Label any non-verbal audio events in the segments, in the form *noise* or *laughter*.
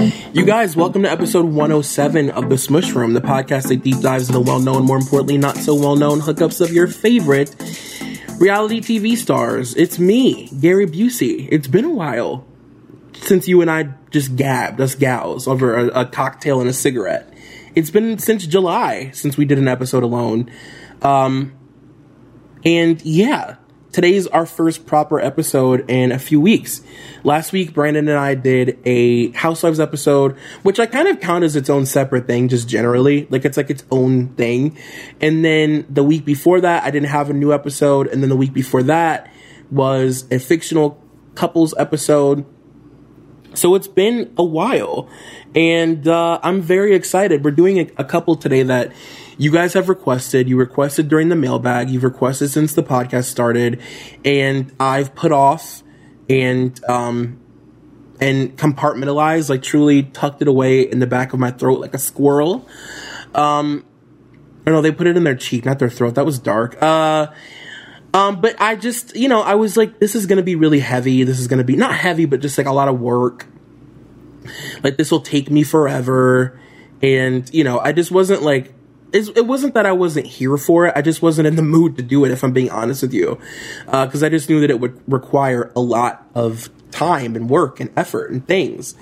You guys, welcome to episode 107 of The Smush Room, the podcast that deep dives into the well known, more importantly, not so well known hookups of your favorite reality TV stars. It's me, Gary Busey. It's been a while since you and I just gabbed, us gals, over a, a cocktail and a cigarette. It's been since July since we did an episode alone. Um, and yeah, today's our first proper episode in a few weeks. Last week, Brandon and I did a Housewives episode, which I kind of count as its own separate thing, just generally. Like it's like its own thing. And then the week before that, I didn't have a new episode. And then the week before that was a fictional couples episode. So it's been a while. And uh, I'm very excited. We're doing a, a couple today that you guys have requested. You requested during the mailbag. You've requested since the podcast started, and I've put off and um and compartmentalized, like truly tucked it away in the back of my throat like a squirrel. Um, I know they put it in their cheek, not their throat. That was dark. Uh. Um, but I just, you know, I was like, this is gonna be really heavy. This is gonna be not heavy, but just like a lot of work. Like this will take me forever. And, you know, I just wasn't like it wasn't that I wasn't here for it. I just wasn't in the mood to do it, if I'm being honest with you. Because uh, I just knew that it would require a lot of time and work and effort and things.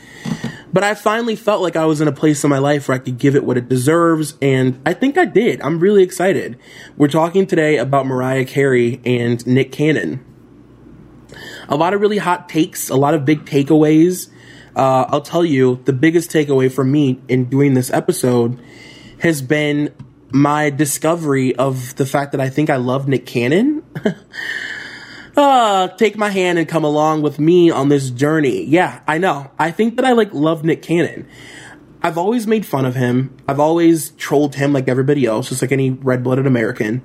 But I finally felt like I was in a place in my life where I could give it what it deserves. And I think I did. I'm really excited. We're talking today about Mariah Carey and Nick Cannon. A lot of really hot takes, a lot of big takeaways. Uh, I'll tell you, the biggest takeaway for me in doing this episode has been my discovery of the fact that I think I love Nick Cannon. uh, *laughs* take my hand and come along with me on this journey. Yeah, I know. I think that I like love Nick Cannon. I've always made fun of him. I've always trolled him like everybody else, just like any red blooded American.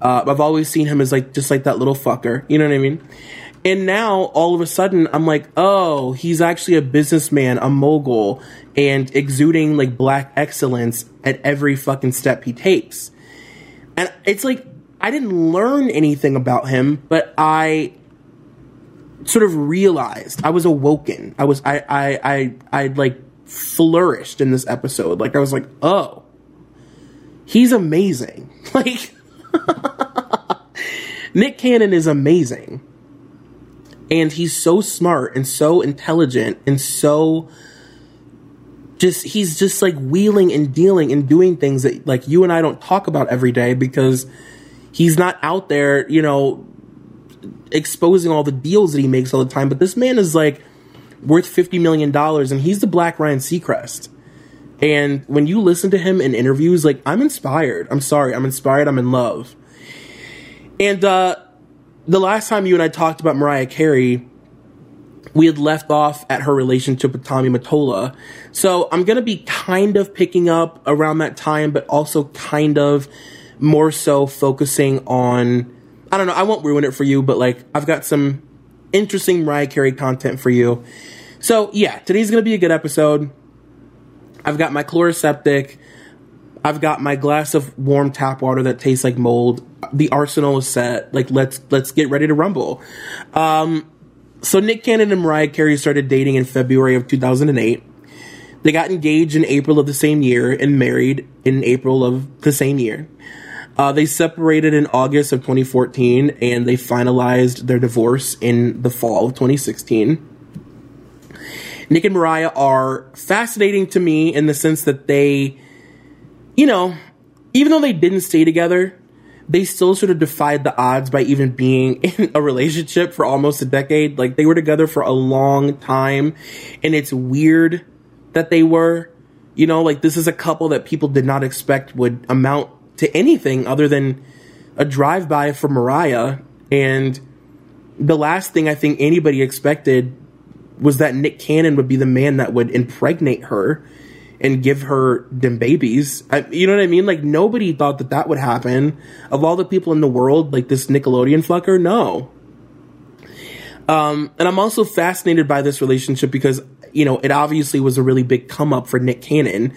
Uh, I've always seen him as like just like that little fucker. You know what I mean? And now all of a sudden I'm like, oh, he's actually a businessman, a mogul, and exuding like black excellence at every fucking step he takes. And it's like I didn't learn anything about him, but I sort of realized I was awoken. I was I I I I like flourished in this episode. Like I was like, "Oh. He's amazing." *laughs* Like *laughs* Nick Cannon is amazing. And he's so smart and so intelligent and so just he's just like wheeling and dealing and doing things that like you and I don't talk about every day because he's not out there, you know, exposing all the deals that he makes all the time. But this man is like worth fifty million dollars, and he's the Black Ryan Seacrest. And when you listen to him in interviews, like I'm inspired. I'm sorry, I'm inspired. I'm in love. And uh, the last time you and I talked about Mariah Carey, we had left off at her relationship with Tommy Mottola. So I'm going to be kind of picking up around that time, but also kind of more so focusing on, I don't know, I won't ruin it for you, but like I've got some interesting Mariah Carey content for you. So yeah, today's going to be a good episode. I've got my Chloraseptic. I've got my glass of warm tap water that tastes like mold. The arsenal is set. Like let's let's get ready to rumble. Um, so Nick Cannon and Mariah Carey started dating in February of 2008. They got engaged in April of the same year and married in April of the same year. Uh, they separated in August of 2014 and they finalized their divorce in the fall of 2016. Nick and Mariah are fascinating to me in the sense that they, you know, even though they didn't stay together, they still sort of defied the odds by even being *laughs* in a relationship for almost a decade. Like they were together for a long time, and it's weird that they were. You know, like this is a couple that people did not expect would amount to anything other than a drive by for Mariah. And the last thing I think anybody expected was that Nick Cannon would be the man that would impregnate her and give her them babies. I, you know what I mean? Like nobody thought that that would happen. Of all the people in the world, like this Nickelodeon fucker, no. Um, and I'm also fascinated by this relationship because you know it obviously was a really big come up for Nick Cannon.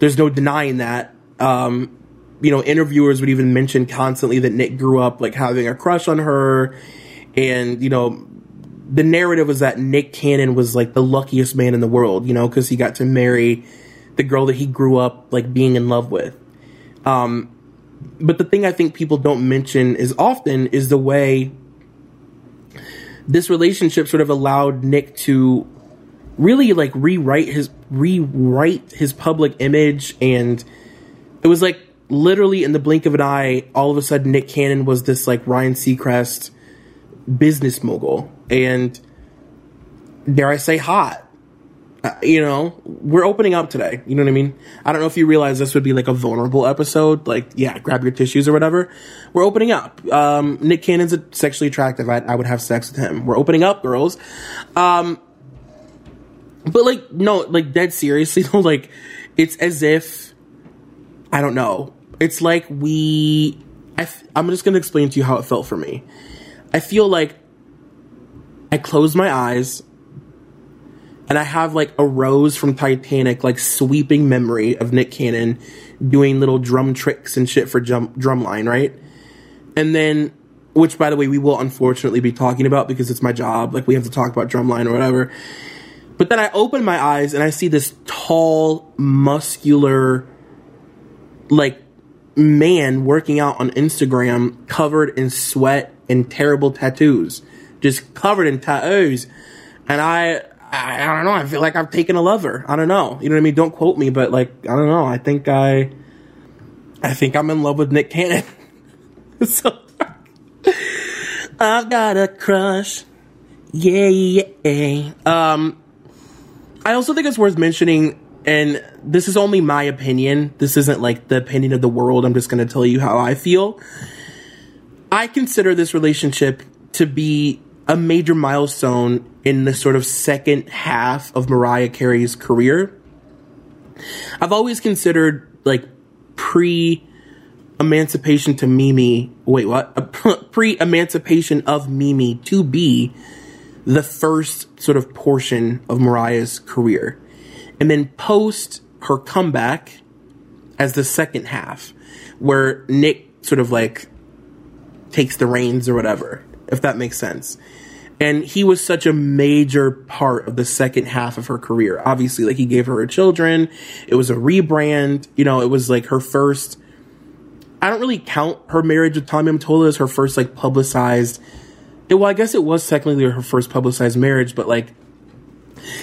There's no denying that. Um, you know, interviewers would even mention constantly that Nick grew up like having a crush on her, and you know, the narrative was that Nick Cannon was like the luckiest man in the world, you know, because he got to marry the girl that he grew up like being in love with. Um, but the thing I think people don't mention as often is the way this relationship sort of allowed Nick to really like rewrite his rewrite his public image. And it was like literally in the blink of an eye all of a sudden Nick Cannon was this like Ryan Seacrest business mogul. And dare I say hot uh, you know, we're opening up today. You know what I mean? I don't know if you realize this would be like a vulnerable episode. Like, yeah, grab your tissues or whatever. We're opening up. Um, Nick Cannon's sexually attractive. I, I would have sex with him. We're opening up, girls. Um, but like, no, like dead seriously, *laughs* though, like, it's as if, I don't know. It's like we, i f- I'm just gonna explain to you how it felt for me. I feel like I closed my eyes and I have like a rose from Titanic, like sweeping memory of Nick Cannon doing little drum tricks and shit for drum drumline, right? And then, which by the way, we will unfortunately be talking about because it's my job. Like we have to talk about drumline or whatever. But then I open my eyes and I see this tall, muscular, like man working out on Instagram covered in sweat and terrible tattoos. Just covered in tattoos. And I I, I, don't know. I feel like I've taken a lover. I don't know. You know what I mean? Don't quote me, but like I don't know. I think I, I think I'm in love with Nick Cannon. *laughs* so I've got a crush. Yeah, yeah. Um, I also think it's worth mentioning, and this is only my opinion. This isn't like the opinion of the world. I'm just going to tell you how I feel. I consider this relationship to be a major milestone in the sort of second half of Mariah Carey's career. I've always considered like pre emancipation to Mimi, wait, what? *laughs* pre emancipation of Mimi to be the first sort of portion of Mariah's career. And then post her comeback as the second half, where Nick sort of like takes the reins or whatever, if that makes sense. And he was such a major part of the second half of her career. Obviously, like he gave her her children. It was a rebrand. You know, it was like her first. I don't really count her marriage with Tommy Mottola as her first like publicized. It, well, I guess it was technically her first publicized marriage, but like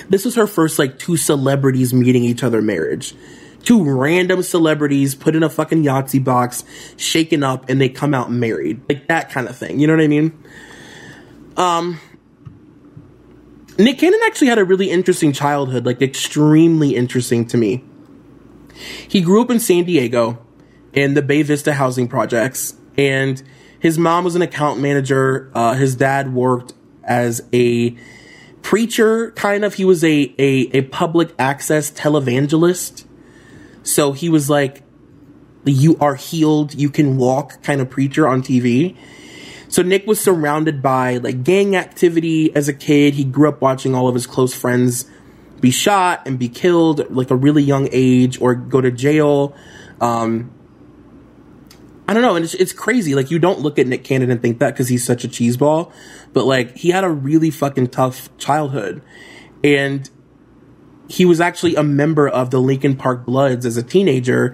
this was her first like two celebrities meeting each other marriage. Two random celebrities put in a fucking Yahtzee box, shaken up, and they come out married. Like that kind of thing. You know what I mean? Um, Nick Cannon actually had a really interesting childhood, like extremely interesting to me. He grew up in San Diego in the Bay Vista housing projects, and his mom was an account manager. Uh, his dad worked as a preacher, kind of. He was a, a, a public access televangelist. So he was like, you are healed, you can walk kind of preacher on TV. So Nick was surrounded by like gang activity as a kid. He grew up watching all of his close friends be shot and be killed like a really young age or go to jail. Um, I don't know, and it's, it's crazy. Like you don't look at Nick Cannon and think that because he's such a cheeseball, but like he had a really fucking tough childhood, and he was actually a member of the Lincoln Park Bloods as a teenager,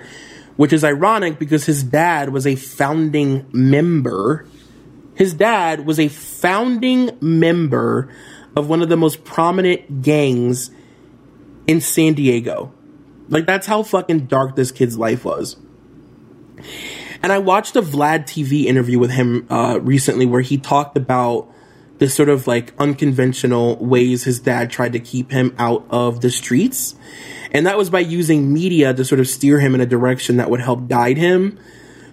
which is ironic because his dad was a founding member his dad was a founding member of one of the most prominent gangs in San Diego. Like, that's how fucking dark this kid's life was. And I watched a Vlad TV interview with him uh, recently where he talked about the sort of like unconventional ways his dad tried to keep him out of the streets. And that was by using media to sort of steer him in a direction that would help guide him.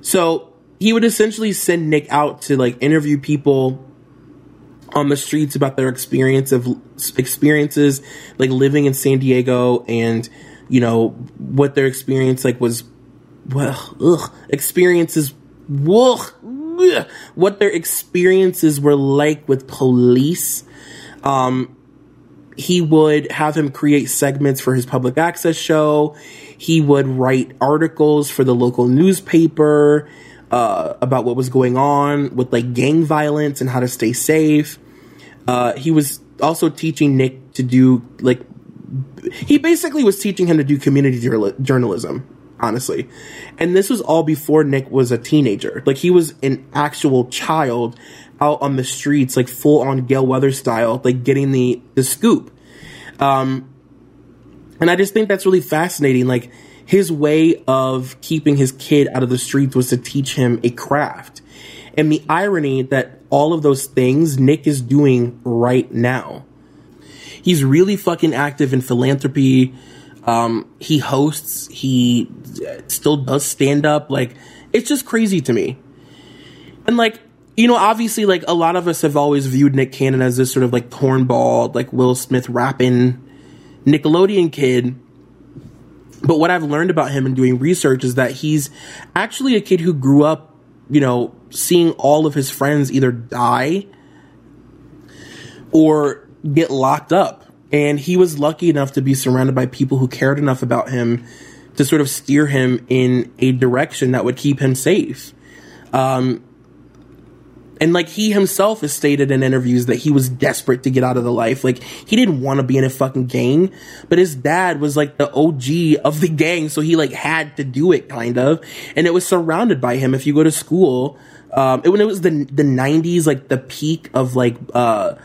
So he would essentially send Nick out to like interview people on the streets about their experience of experiences like living in San Diego and you know what their experience like was well ugh, experiences ugh, ugh, what their experiences were like with police. Um he would have him create segments for his public access show. He would write articles for the local newspaper uh, about what was going on with like gang violence and how to stay safe. Uh, he was also teaching Nick to do like he basically was teaching him to do community journalism honestly. And this was all before nick was a teenager. Like he was an actual child out on the streets like full on gale weather style like getting the the scoop. Um and i just think that's really fascinating. Like his way of keeping his kid out of the streets was to teach him a craft and the irony that all of those things nick is doing right now he's really fucking active in philanthropy. Um, he hosts, he still does stand up. Like, it's just crazy to me. And like, you know, obviously, like a lot of us have always viewed Nick Cannon as this sort of like cornball, like Will Smith rapping Nickelodeon kid. But what I've learned about him in doing research is that he's actually a kid who grew up, you know, seeing all of his friends either die or get locked up. And he was lucky enough to be surrounded by people who cared enough about him to sort of steer him in a direction that would keep him safe. Um, and like he himself has stated in interviews that he was desperate to get out of the life. Like he didn't want to be in a fucking gang, but his dad was like the OG of the gang, so he like had to do it kind of. And it was surrounded by him. If you go to school, um, it, when it was the the '90s, like the peak of like uh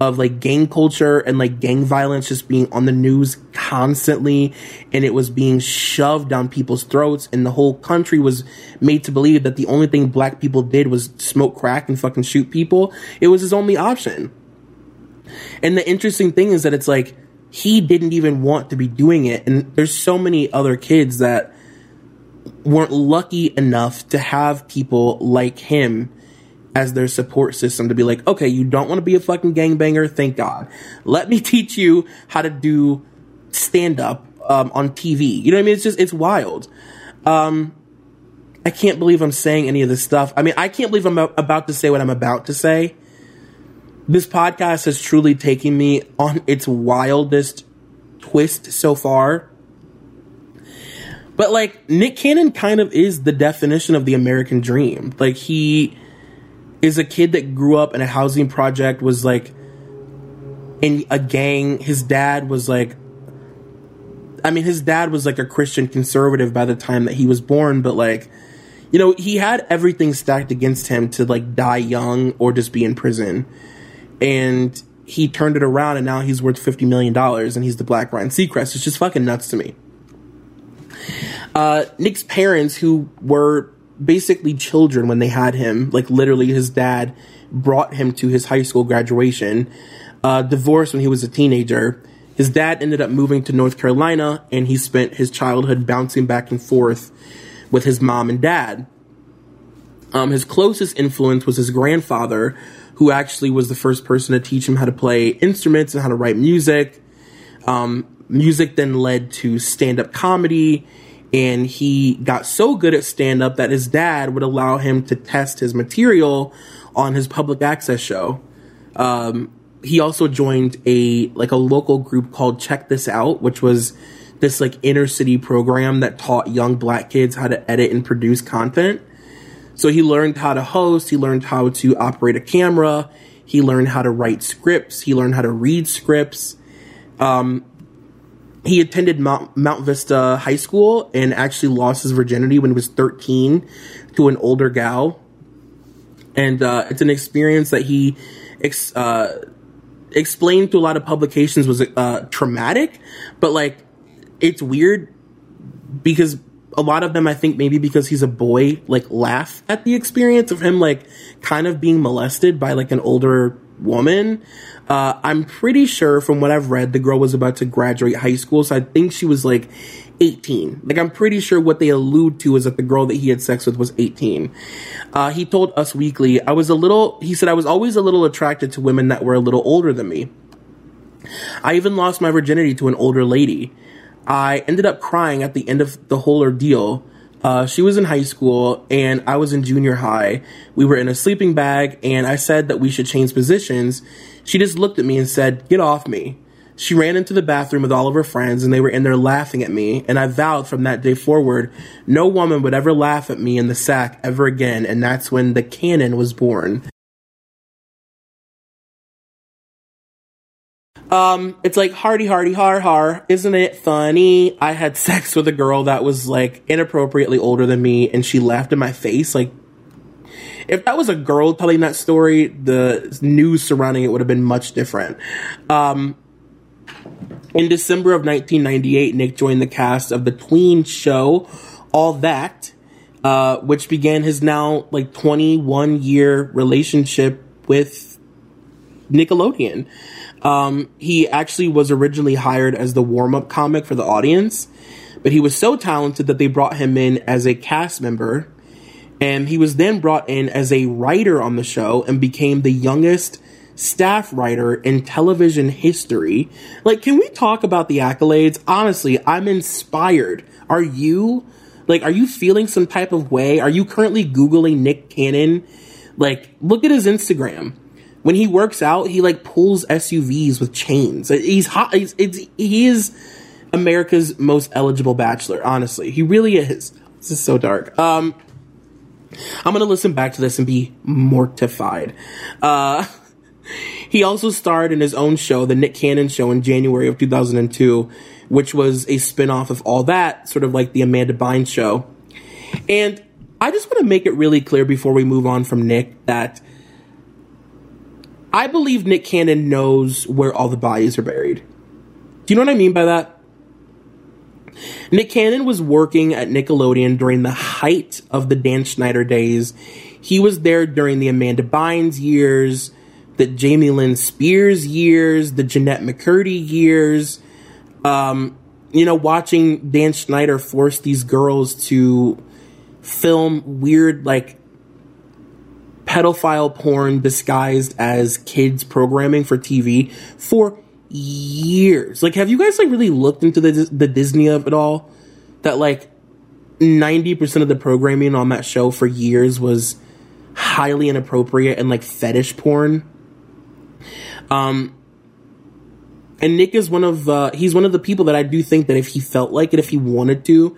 of like gang culture and like gang violence just being on the news constantly and it was being shoved down people's throats and the whole country was made to believe that the only thing black people did was smoke crack and fucking shoot people. It was his only option. And the interesting thing is that it's like he didn't even want to be doing it and there's so many other kids that weren't lucky enough to have people like him as their support system to be like, okay, you don't want to be a fucking gangbanger, thank God. Let me *laughs* teach you how to do stand up um, on TV. You know what I mean? It's just, it's wild. Um, I can't believe I'm saying any of this stuff. I mean, I can't believe I'm about to say what I'm about to say. This podcast has truly taken me on its wildest twist so far. But like Nick Cannon kind of is the definition of the American dream. Like he is a kid that grew up in a housing project, was like in a gang. His dad was like, I mean, his dad was like a Christian conservative by the time that he was born, but like, you know, he had everything stacked against him to like die young or just be in prison. And he turned it around and now he's worth $50 million and he's the Black Ryan Seacrest. It's just fucking nuts to me. Uh, Nick's parents, who were basically children when they had him. Like literally, his dad brought him to his high school graduation. Uh, divorced when he was a teenager. His dad ended up moving to North Carolina, and he spent his childhood bouncing back and forth with his mom and dad. Um, his closest influence was his grandfather, who actually was the first person to teach him how to play instruments and how to write music. Um, music then led to stand up comedy and he got so good at stand up that his dad would allow him to test his material on his public access show. Um, he also joined a like a local group called Check This Out, which was this like inner city program that taught young black kids how to edit and produce content. So he learned how to host, he learned how to operate a camera, he learned how to write scripts, he learned how to read scripts. Um, he attended Mount, Monte Vista High School and actually lost his virginity when he was 13 to an older gal. And uh, it's an experience that he ex- uh, explained to a lot of publications was uh, traumatic, but like it's weird because a lot of them, I think, maybe because he's a boy, like laugh at the experience of him like kind of being molested by like an older woman. Uh, I'm pretty sure from what I've read, the girl was about to graduate high school, so I think she was like 18. Like, I'm pretty sure what they allude to is that the girl that he had sex with was 18. Uh, he told Us Weekly, I was a little, he said, I was always a little attracted to women that were a little older than me. I even lost my virginity to an older lady. I ended up crying at the end of the whole ordeal uh, she was in high school and I was in junior high. We were in a sleeping bag and I said that we should change positions. She just looked at me and said, Get off me. She ran into the bathroom with all of her friends and they were in there laughing at me. And I vowed from that day forward, no woman would ever laugh at me in the sack ever again. And that's when the cannon was born. Um, it's like hardy hardy har har. Isn't it funny? I had sex with a girl that was like inappropriately older than me, and she laughed in my face. Like, if that was a girl telling that story, the news surrounding it would have been much different. Um, in December of 1998, Nick joined the cast of the tween show All That, uh, which began his now like 21 year relationship with Nickelodeon. Um, he actually was originally hired as the warm up comic for the audience, but he was so talented that they brought him in as a cast member. And he was then brought in as a writer on the show and became the youngest staff writer in television history. Like, can we talk about the accolades? Honestly, I'm inspired. Are you? Like, are you feeling some type of way? Are you currently Googling Nick Cannon? Like, look at his Instagram. When he works out, he like pulls SUVs with chains. He's hot. He's, he is America's most eligible bachelor. Honestly, he really is. This is so dark. Um, I'm gonna listen back to this and be mortified. Uh, *laughs* he also starred in his own show, The Nick Cannon Show, in January of 2002, which was a spin-off of all that, sort of like the Amanda Bynes show. And I just want to make it really clear before we move on from Nick that I believe Nick Cannon knows where all the bodies are buried. Do you know what I mean by that? Nick Cannon was working at Nickelodeon during the height of the Dan Schneider days. He was there during the Amanda Bynes years, the Jamie Lynn Spears years, the Jennette McCurdy years. Um, you know, watching Dan Schneider force these girls to film weird, like, pedophile porn disguised as kids programming for TV for years. Like, have you guys, like, really looked into the, the Disney of it all? That, like, 90% of the programming on that show for years was highly inappropriate and, like, fetish porn um, and Nick is one of uh, he's one of the people that I do think that if he felt like it, if he wanted to,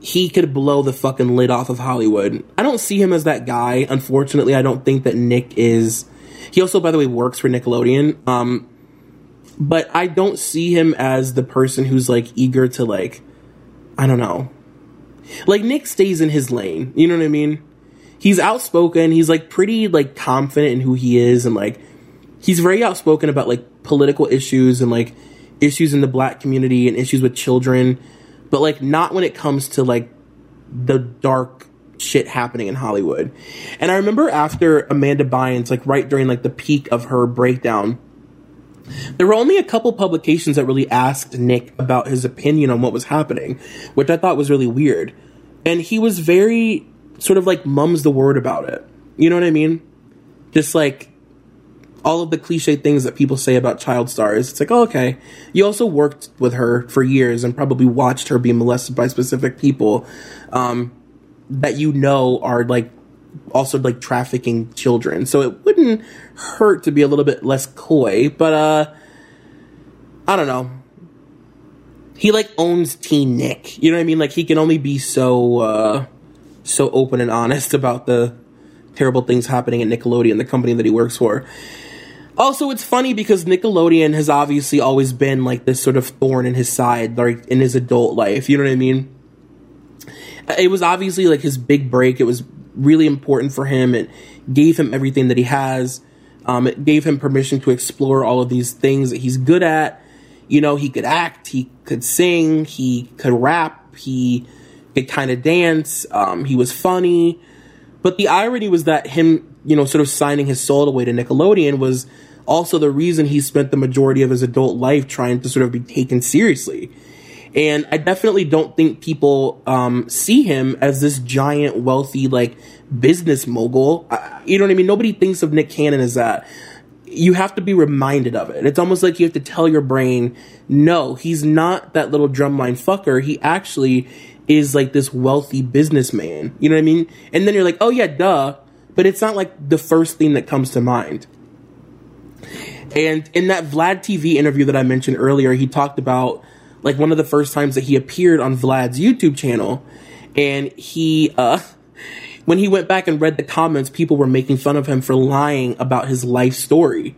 he could blow the fucking lid off of Hollywood. I don't see him as that guy. Unfortunately, I don't think that Nick is. He also, by the way, works for Nickelodeon. Um, but I don't see him as the person who's like eager to like, I don't know. Like Nick stays in his lane. You know what I mean? He's outspoken. He's like pretty like confident in who he is and like he's very outspoken about like political issues and like issues in the black community and issues with children, but like not when it comes to like the dark shit happening in Hollywood. And I remember after Amanda Bynes, like right during like the peak of her breakdown, there were only a couple publications that really asked Nick about his opinion on what was happening, which I thought was really weird. And he was very sort of like mums the word about it. You know what I mean? Just like all of the cliche things that people say about child stars. It's like, oh, okay. You also worked with her for years and probably watched her be molested by specific people um, that you know are like also like trafficking children. So it wouldn't hurt to be a little bit less coy, but uh I don't know. He like owns Teen Nick. You know what I mean? Like he can only be so uh so open and honest *laughs* about the terrible things happening at Nickelodeon, the company that he works for. Also, it's funny because Nickelodeon has obviously always been like this sort of thorn in his side, like in his adult life. You know what I mean? It was obviously like his big break. It was really important for him. It gave him everything that he has. Um, it gave him permission to explore all of these things that he's good at. You know, he could act, he could sing, he could rap, he could kind of dance. Um, he was funny. But the irony was that him, you know, sort of signing his soul away to Nickelodeon was also the reason he spent the majority of his adult life trying to sort of be taken seriously. And I definitely don't think people um, see him as this giant, wealthy, like business mogul. I, you know what I mean? Nobody thinks of Nick Cannon as that. You have to be reminded of it. It's almost like you have to tell your brain, no, he's not that little drumline fucker. He actually is like this wealthy businessman. You know what I mean? And then you're like, oh yeah, duh. But it's not like the first thing that comes to mind. And in that Vlad TV interview that I mentioned earlier, he talked about like one of the first times that he appeared on Vlad's YouTube channel. And he, uh, *laughs* when he went back and read the comments, people were making fun of him for lying about his life story.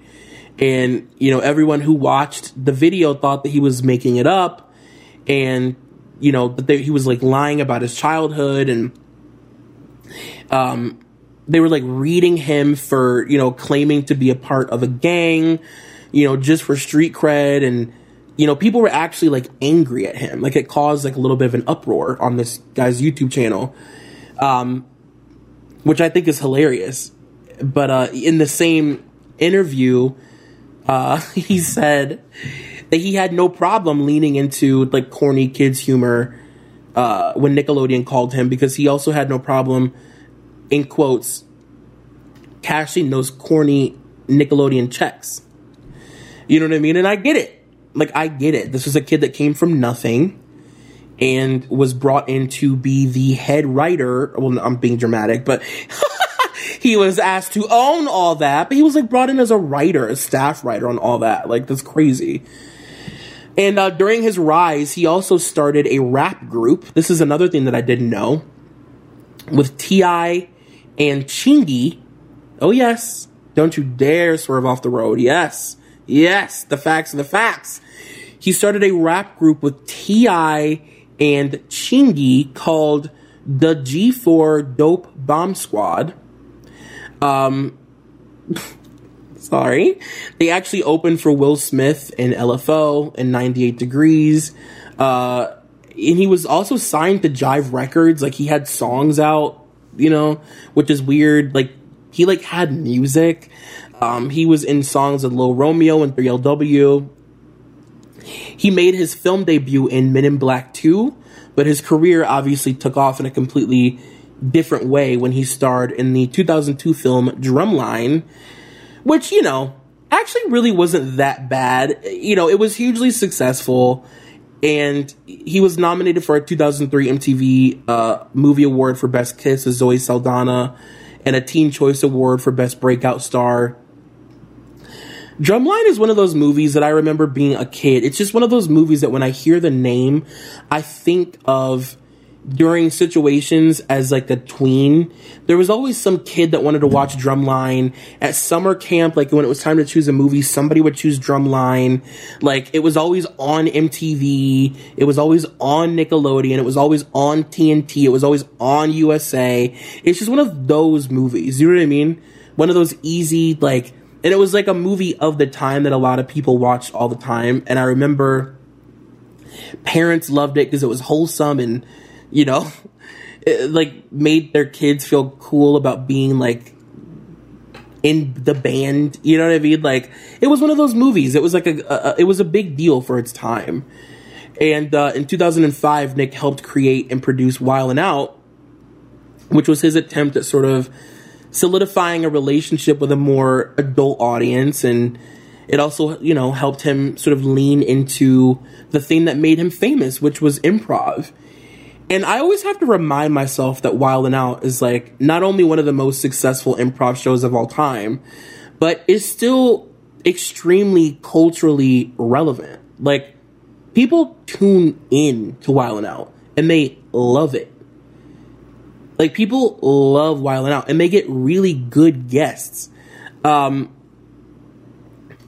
And, you know, everyone who watched the video thought that he was making it up and, you know, that they, he was like lying about his childhood and, um, they were like reading him for, you know, claiming to be a part of a gang, you know, just for street cred and, you know, people were actually like angry at him. Like it caused like a little bit of an uproar on this guy's YouTube channel, um, which I think is hilarious. But uh, in the same interview, uh, *laughs* he said that he had no problem leaning into like corny kids humor uh, when Nickelodeon called him because he also had no problem, in quotes, cashing those corny Nickelodeon checks. You know what I mean? And I get it like I get it. This was a kid that came from nothing and was brought in to be the head writer. Well, I'm being dramatic, but *laughs* he was asked to own all that, but he was like brought in as a writer, a staff writer on all that. Like that's crazy. And uh, during his rise, he also started a rap group. This is another thing that I didn't know with T.I. and Chingy. Oh yes, don't you dare swerve off the road. Yes. Yes, the facts are the facts. He started a rap group with T.I. and Chingy called the G4 Dope Bomb Squad. Um, *laughs* sorry. They actually opened for Will Smith and LFO and 98 Degrees. Uh, and he was also signed to Jive Records. Like he had songs out, you know, which is weird. Like he like had music. Um, he was in songs of Lil Romeo and 3LW. He made his film debut in Men in Black 2, but his career obviously took off in a completely different way when he starred in the 2002 film Drumline, which, you know, actually really wasn't that bad. You know, it was hugely successful, and he was nominated for a 2003 MTV uh, Movie Award for Best Kiss as Zoe Saldana and a Teen Choice Award for Best Breakout Star. Drumline is one of those movies that I remember being a kid. It's just one of those movies that when I hear the name, I think of during situations as like a tween, there was always some kid that wanted to watch Drumline at summer camp. Like when it was time to choose a movie, somebody would choose Drumline. Like it was always on MTV. It was always on Nickelodeon. It was always on TNT. It was always on USA. It's just one of those movies. You know what I mean? One of those easy, like, and it was like a movie of the time that a lot of people watched all the time. And I remember parents loved it because it was wholesome and, you know, *laughs* it, like made their kids feel cool about being like in the band. You know what I mean? Like it was one of those movies. It was like a, a it was a big deal for its time. And uh, in 2005, Nick helped create and produce Wild 'N Out, which was his attempt at sort of solidifying a relationship with a more adult audience. And it also you know helped him sort of lean into the thing that made him famous which was improv. And i always have to remind myself that wild 'n out is like not only one of the most successful improv shows of all time but is still extremely culturally relevant. Like people tune in to wild 'n out and they love it like people love Wild 'N Out, and they get really good guests. Um,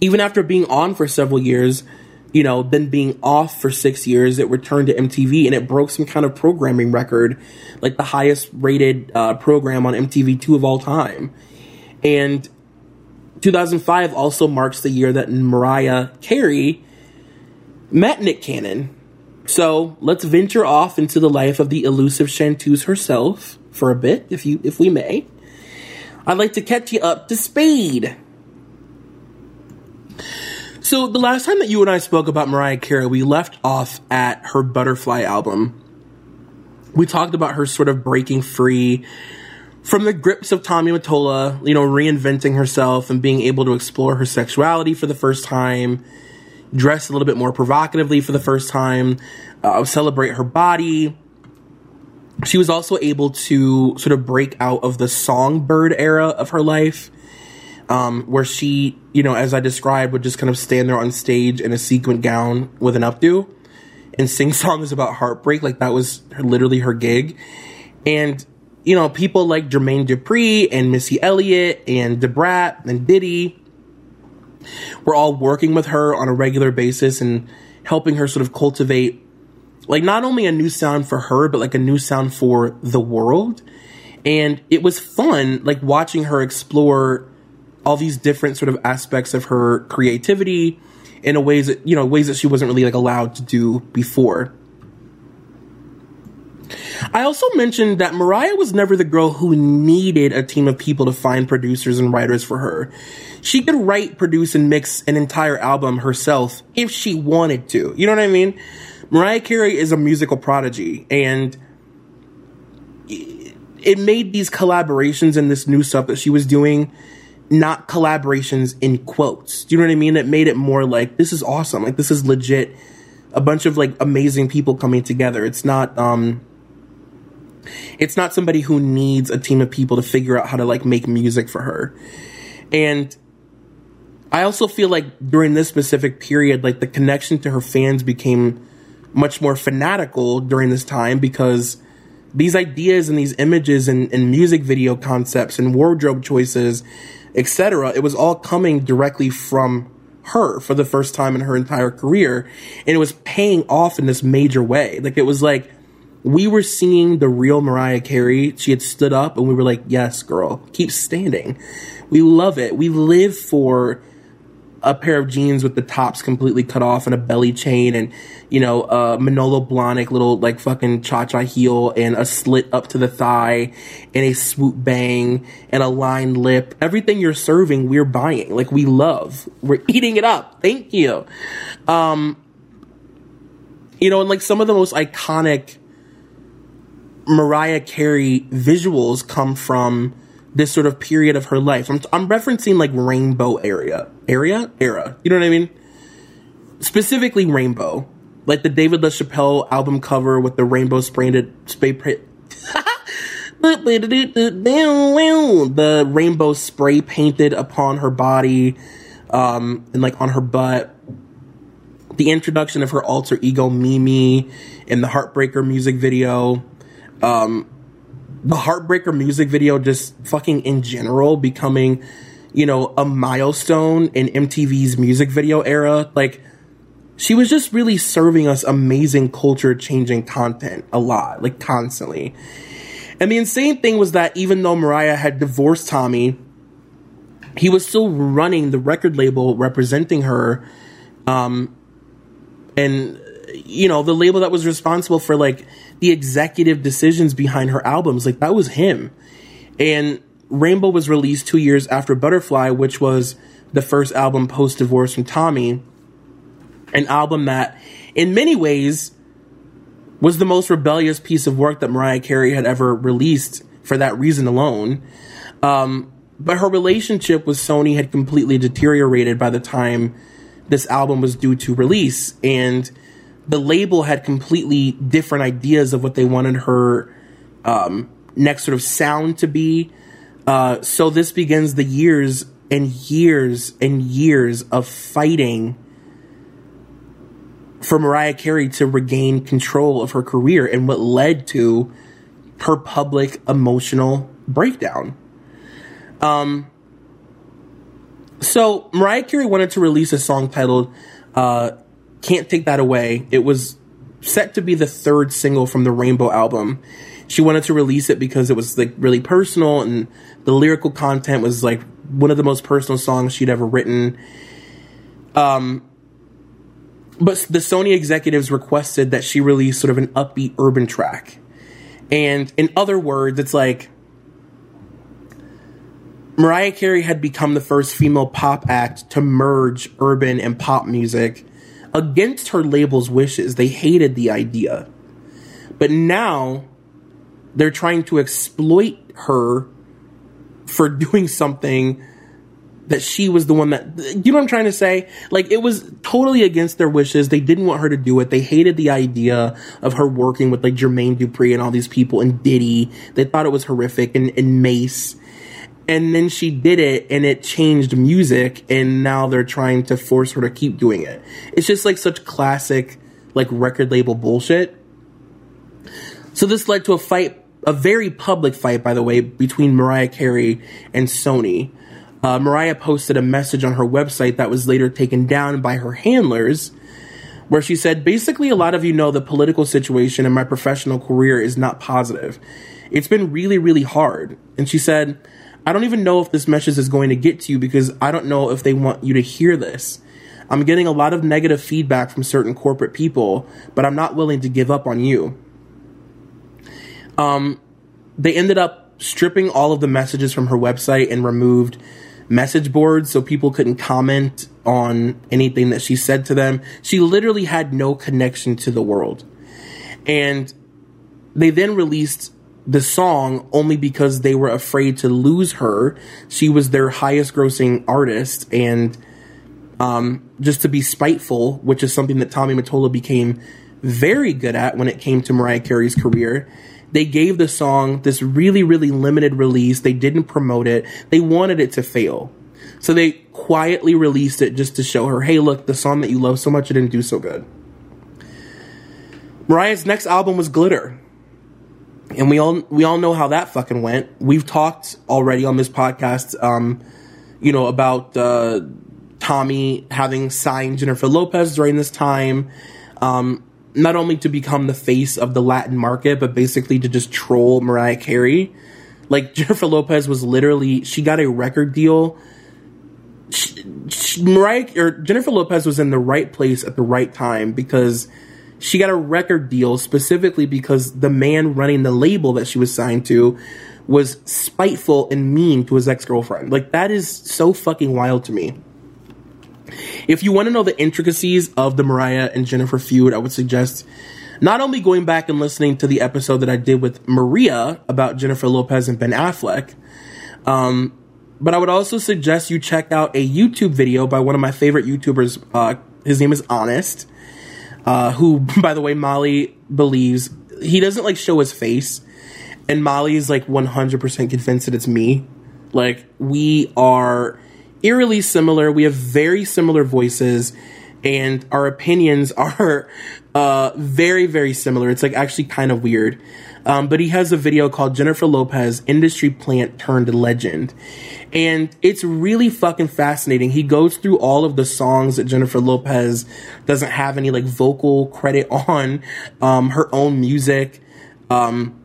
even after being on for several years, you know, then being off for six years, it returned to MTV and it broke some kind of programming record, like the highest rated uh, program on MTV2 of all time. And 2005 also marks the year that Mariah Carey met Nick Cannon so let's venture off into the life of the elusive chanteuse herself for a bit, if you if we may. I'd like to catch you up to speed. So the last time that you and I spoke about Mariah Carey, we left off at her Butterfly album. We talked about her sort of breaking free from the grips of Tommy Mottola, you know, reinventing herself and being able to explore her sexuality for the first time dress a little bit more provocatively for the first time, uh, celebrate her body. She was also able to sort of break out of the songbird era of her life, um, where she, you know, as I described, would just kind of stand there on stage in a sequin gown with an updo and sing *laughs* songs about heartbreak. Like that was literally her gig. And, you know, people like Jermaine Dupri and Missy Elliott and Da Brat and Diddy were all working with her on a regular basis and helping her sort of cultivate like not only a new sound for her, but like a new sound for the world. And it was fun, like watching her explore all these different sort of aspects of her creativity in a ways that, you know, ways that she wasn't really like allowed to do before. I also mentioned that Mariah was never the girl who needed a team of people to find producers and writers for her. She could write, produce, and mix an entire album herself if she wanted to. You know what I mean? Mariah Carey is a musical prodigy, and it made these collaborations and this new stuff that she was doing not collaborations in quotes. Do you know what I mean? It made it more like this is awesome. Like this is legit. A bunch of like amazing people coming together. It's not um it's not somebody who needs a team of people to figure out how to like make music for her. And I also feel like during this specific period, like the connection to her fans became much more fanatical during this time because these ideas and these images and, and music video concepts and wardrobe choices, etc., it was all coming directly from her for the first time in her entire career. And it was paying off in this major way. Like it was like we were seeing the real Mariah Carey. She had stood up and we were like, yes, girl, keep standing. We love it. We live for a pair of jeans with the tops completely cut off and a belly chain and, you know, a Manolo Blahnik little like fucking cha-cha heel and a slit up to the thigh and a swoop bang and a lined lip. Everything you're serving, we're buying. Like we love. We're *laughs* eating it up. Thank you. Um, you know, and like some of the most iconic Mariah Carey visuals come from this sort of period of her life. I'm, I'm referencing like rainbow area, area, era. You know what I mean? Specifically rainbow, like the David LaChapelle album cover with the rainbow sprayed spray print. *laughs* the rainbow spray painted upon her body, um, and like on her butt. The introduction of her alter ego Mimi in the Heartbreaker music video. Um, the Heartbreaker music video just fucking in general becoming, you know, a milestone in MTV's music video era. Like, she was just really serving us amazing culture changing content a lot, like constantly. And the insane thing was that even though Mariah had divorced Tommy, he was still running the record label representing her. Um, and, you know, the label that was responsible for like the executive decisions behind her albums. Like that was him. And Rainbow was released two years after Butterfly, which was the first album post divorce from Tommy. An album that, in many ways, was the most rebellious piece of work that Mariah Carey had ever released for that reason alone. Um, but her relationship with Sony had completely deteriorated by the time this album was due to release. And the label had completely different ideas of what they wanted her um, next sort of sound to be. Uh, so this begins the years and years and years of fighting for Mariah Carey to regain control of her career and what led to her public emotional breakdown. Um, so Mariah Carey wanted to release a song titled uh, can't take that away. It was set to be the third single from the Rainbow album. She wanted to release it because it was like really personal and the lyrical content was like one of the most personal songs she'd ever written. Um, but the Sony executives requested that she release sort of an upbeat urban track. And in other words, it's like Mariah Carey had become the first female pop act to merge urban and pop music against her label's wishes. They hated the idea. But now they're trying to exploit her for doing something that she was the one that you know what I'm trying to say? Like it was totally against their wishes. They didn't want her to do it. They hated the idea of her working with like Jermaine Dupri and all these people and Diddy. They thought it was horrific and, and Mase and then she did it and it changed music and now they're trying to force her to keep doing it it's just like such classic like record label bullshit so this led to a fight a very public fight by the way between mariah carey and sony uh, Mariah posted a message on her website that was later taken down by her handlers, where she said, basically, a lot of you know the political situation in my professional career is not positive. It's been really, really hard. And she said, I don't even know if this message is going to get to you because I don't know if they want you to hear this. I'm getting a lot of negative feedback from certain corporate people, but I'm not willing to give up on you. Um, they ended up stripping all of the messages from her website and removed message boards so people couldn't comment on anything that she said to them. She literally had no connection to the world. And they then released the song only because they were afraid to lose her. She was their highest grossing artist and um, just to be spiteful, which is something that Tommy Mottola became very good at when it came to Mariah Carey's career. They gave the song this really, really limited release. They didn't promote it. They wanted it to fail. So they quietly released it just to show her, hey, look, the song that you love so much, it didn't do so good. Mariah's next album was Glitter. And we all we all know how that fucking went. We've talked already on this podcast, um, you know, about uh, Tommy having signed Jennifer Lopez during this time. Um, not only to become the face of the Latin market, but basically to just troll Mariah Carey. Like *laughs* Jennifer Lopez was literally, she got a record deal. She, she, Mariah or Jennifer Lopez was in the right place at the right time because she got a record deal specifically because the man running the label that she was signed to was spiteful and mean to his ex girlfriend. Like that is so fucking wild to me. If you want to know the intricacies of the Mariah and Jennifer feud, I would suggest not only going back and listening to the episode that I did with Maria about Jennifer Lopez and Ben Affleck, um, but I would also suggest you check out a YouTube video by one of my favorite YouTubers. Uh, his name is Honest, uh, who, *laughs* by the way, Molly believes he doesn't like show his face, and Molly is like 100% convinced that it's me. Like, we are eerily similar. We have very similar voices, and our opinions *laughs* are uh, very, very similar. It's like actually kind of weird. Um, but he has a video called Jennifer Lopez, industry plant turned legend. And it's really fucking fascinating. He goes through all of the songs that Jennifer Lopez doesn't have any like vocal credit *laughs* on, um, her own music. Um,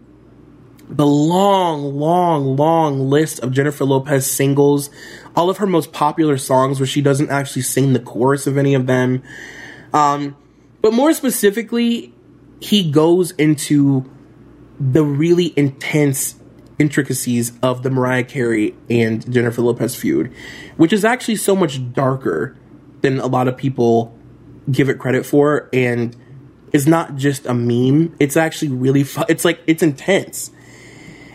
the long, long, long list of Jennifer Lopez singles, all of her most popular songs where she doesn't actually sing the chorus of any of them. Um, but more specifically, he goes into the really intense intricacies of the Mariah Carey and Jennifer Lopez feud, which is actually so much darker than a lot of people give it credit for and is not just a meme. It's actually really fun. It's like, it's intense.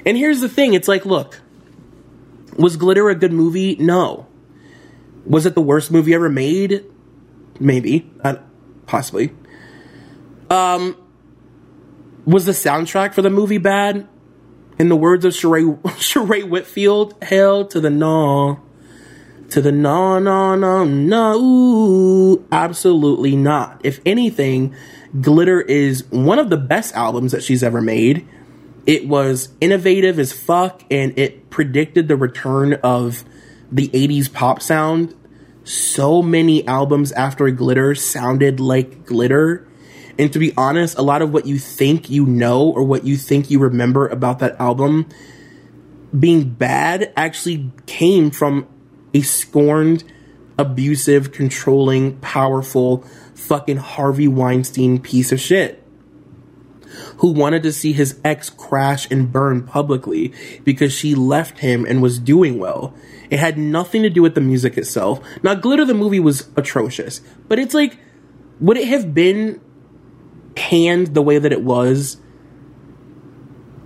And here's the thing it's like, look, was Glitter a good movie? No. Was it the worst movie ever made? Maybe. Uh, possibly. Um, was the soundtrack for the movie bad? In the words of Sheree, *laughs* Sheree Whitfield, hell to the no. To the no, no, no, no. Absolutely not. If anything, Glitter is one of the best albums that she's ever made. It was innovative as fuck and it predicted the return of the 80s pop sound. So many albums after Glitter sounded like Glitter. And to be honest, a lot of what you think you know or what you think you remember about that album being bad actually came from a scorned, abusive, controlling, powerful, fucking Harvey Weinstein piece of shit who wanted to see his ex crash and burn publicly because she left him and was doing well. It had nothing to do with the music itself. Now, Glitter the movie was atrocious, but it's like, would it have been panned the way that it was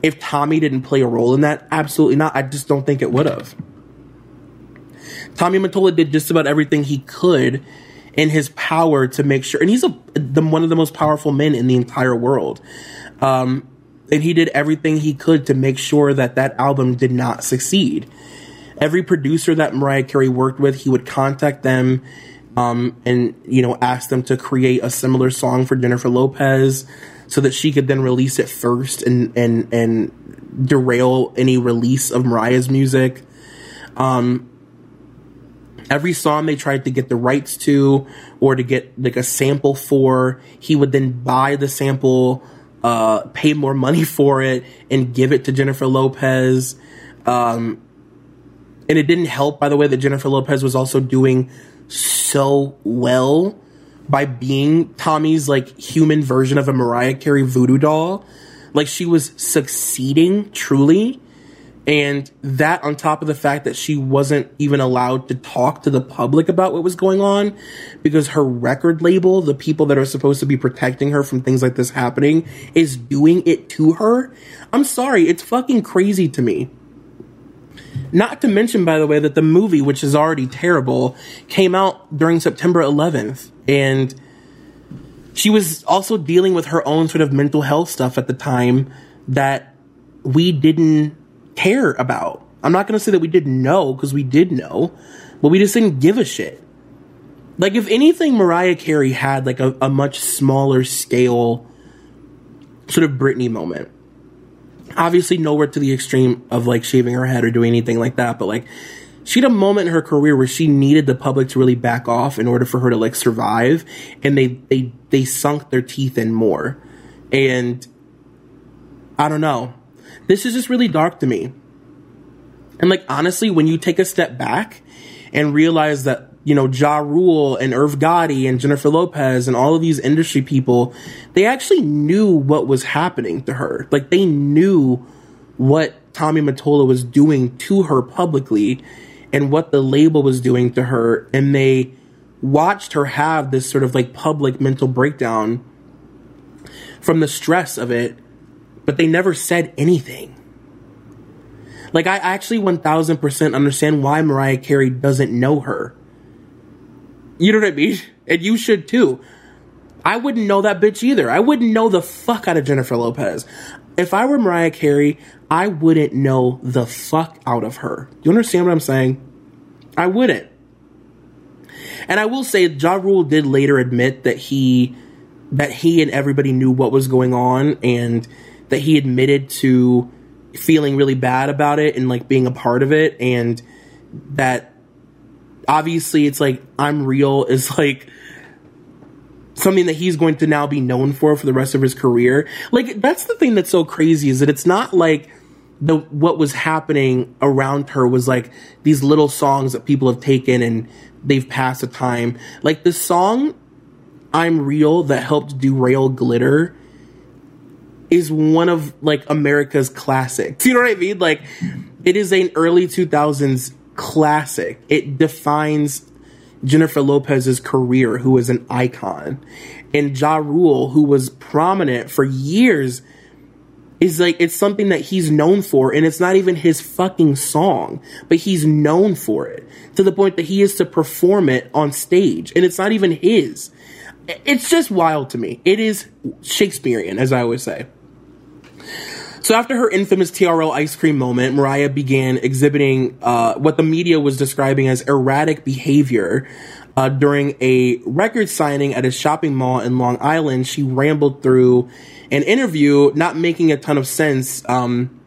if Tommy didn't play a role in that? Absolutely not. I just don't think it would have. Tommy Mottola did just about everything he could in his power to make sure, and he's a the, one of the most powerful men in the entire world. Um, and he did everything he could to make sure that that album did not succeed. Every producer that Mariah Carey worked with, he would contact them um, and you know ask them to create a similar song for Jennifer Lopez, so that she could then release it first and and and derail any release of Mariah's music. Um, every song they tried to get the rights to or to get like a sample for, he would then buy the sample, uh, pay more money for it and give it to Jennifer Lopez. Um, and it didn't help, by the way, that Jennifer Lopez was also doing so well by being Tommy's like human version of a Mariah Carey voodoo doll. Like she was succeeding truly. And that on top of the fact that she wasn't even allowed to talk to the public about what was going on because her record label, the people that are supposed to be protecting her from things like this happening, is doing it to her. I'm sorry, it's fucking crazy to me. Not to mention, by the way, that the movie, which is already terrible, came out during September 11th. And she was also dealing with her own sort of mental health stuff at the time that we didn't care about. I'm not going to say that we didn't know because we did know, but we just didn't give a shit. Like, if anything, Mariah Carey had like a, a much smaller scale sort of Britney moment obviously nowhere to the extreme of like shaving her head or doing anything like that, but like she had a moment in her career where she needed the public to really back off in order for her to like survive and they they they sunk their teeth in more. And I don't know. This is just really dark to me. And like honestly, when you take a step back and realize that you know, Ja Rule and Irv Gotti and Jennifer Lopez and all of these industry people, they actually knew what was happening to her. Like they knew what Tommy Mottola was doing to her publicly and what the label was doing to her. And they watched her have this sort of like public mental breakdown from the stress of it, but they never said anything. Like, I actually 1000% understand why Mariah Carey doesn't know her. You know what I mean? And you should too. I wouldn't know that bitch either. I wouldn't know the fuck out of Jennifer Lopez. If I were Mariah Carey, I wouldn't know the fuck out of her. You understand what I'm saying? I wouldn't. And I will say, Ja Rule did later admit that he that he and everybody knew what was going on, and that he admitted to feeling really bad about it and like being a part of it, and that obviously it's like I'm real *laughs* is like something that he's going to now be known for for the rest of his career. Like that's the thing that's so crazy is that it's not like the what was happening around her was like these little songs that people have taken and they've passed the time. Like the song I'm Real that helped derail glitter is one of like America's classics. *laughs* You know what I mean? Like it is an early 2000s classic. It defines Jennifer Lopez's career, who is an icon. And Ja Rule, who was prominent for years, is like, it's something that he's known for, and it's not even his fucking song, but he's known for it to the point that he is to perform it on stage, and it's not even his. It's just wild to me. It is Shakespearean, as I always say. So after her infamous TRL ice cream moment, Mariah began exhibiting uh, what the media was describing as erratic behavior. Uh, during a record signing at a shopping mall in Long Island, she rambled through an interview, not making a ton of sense, um,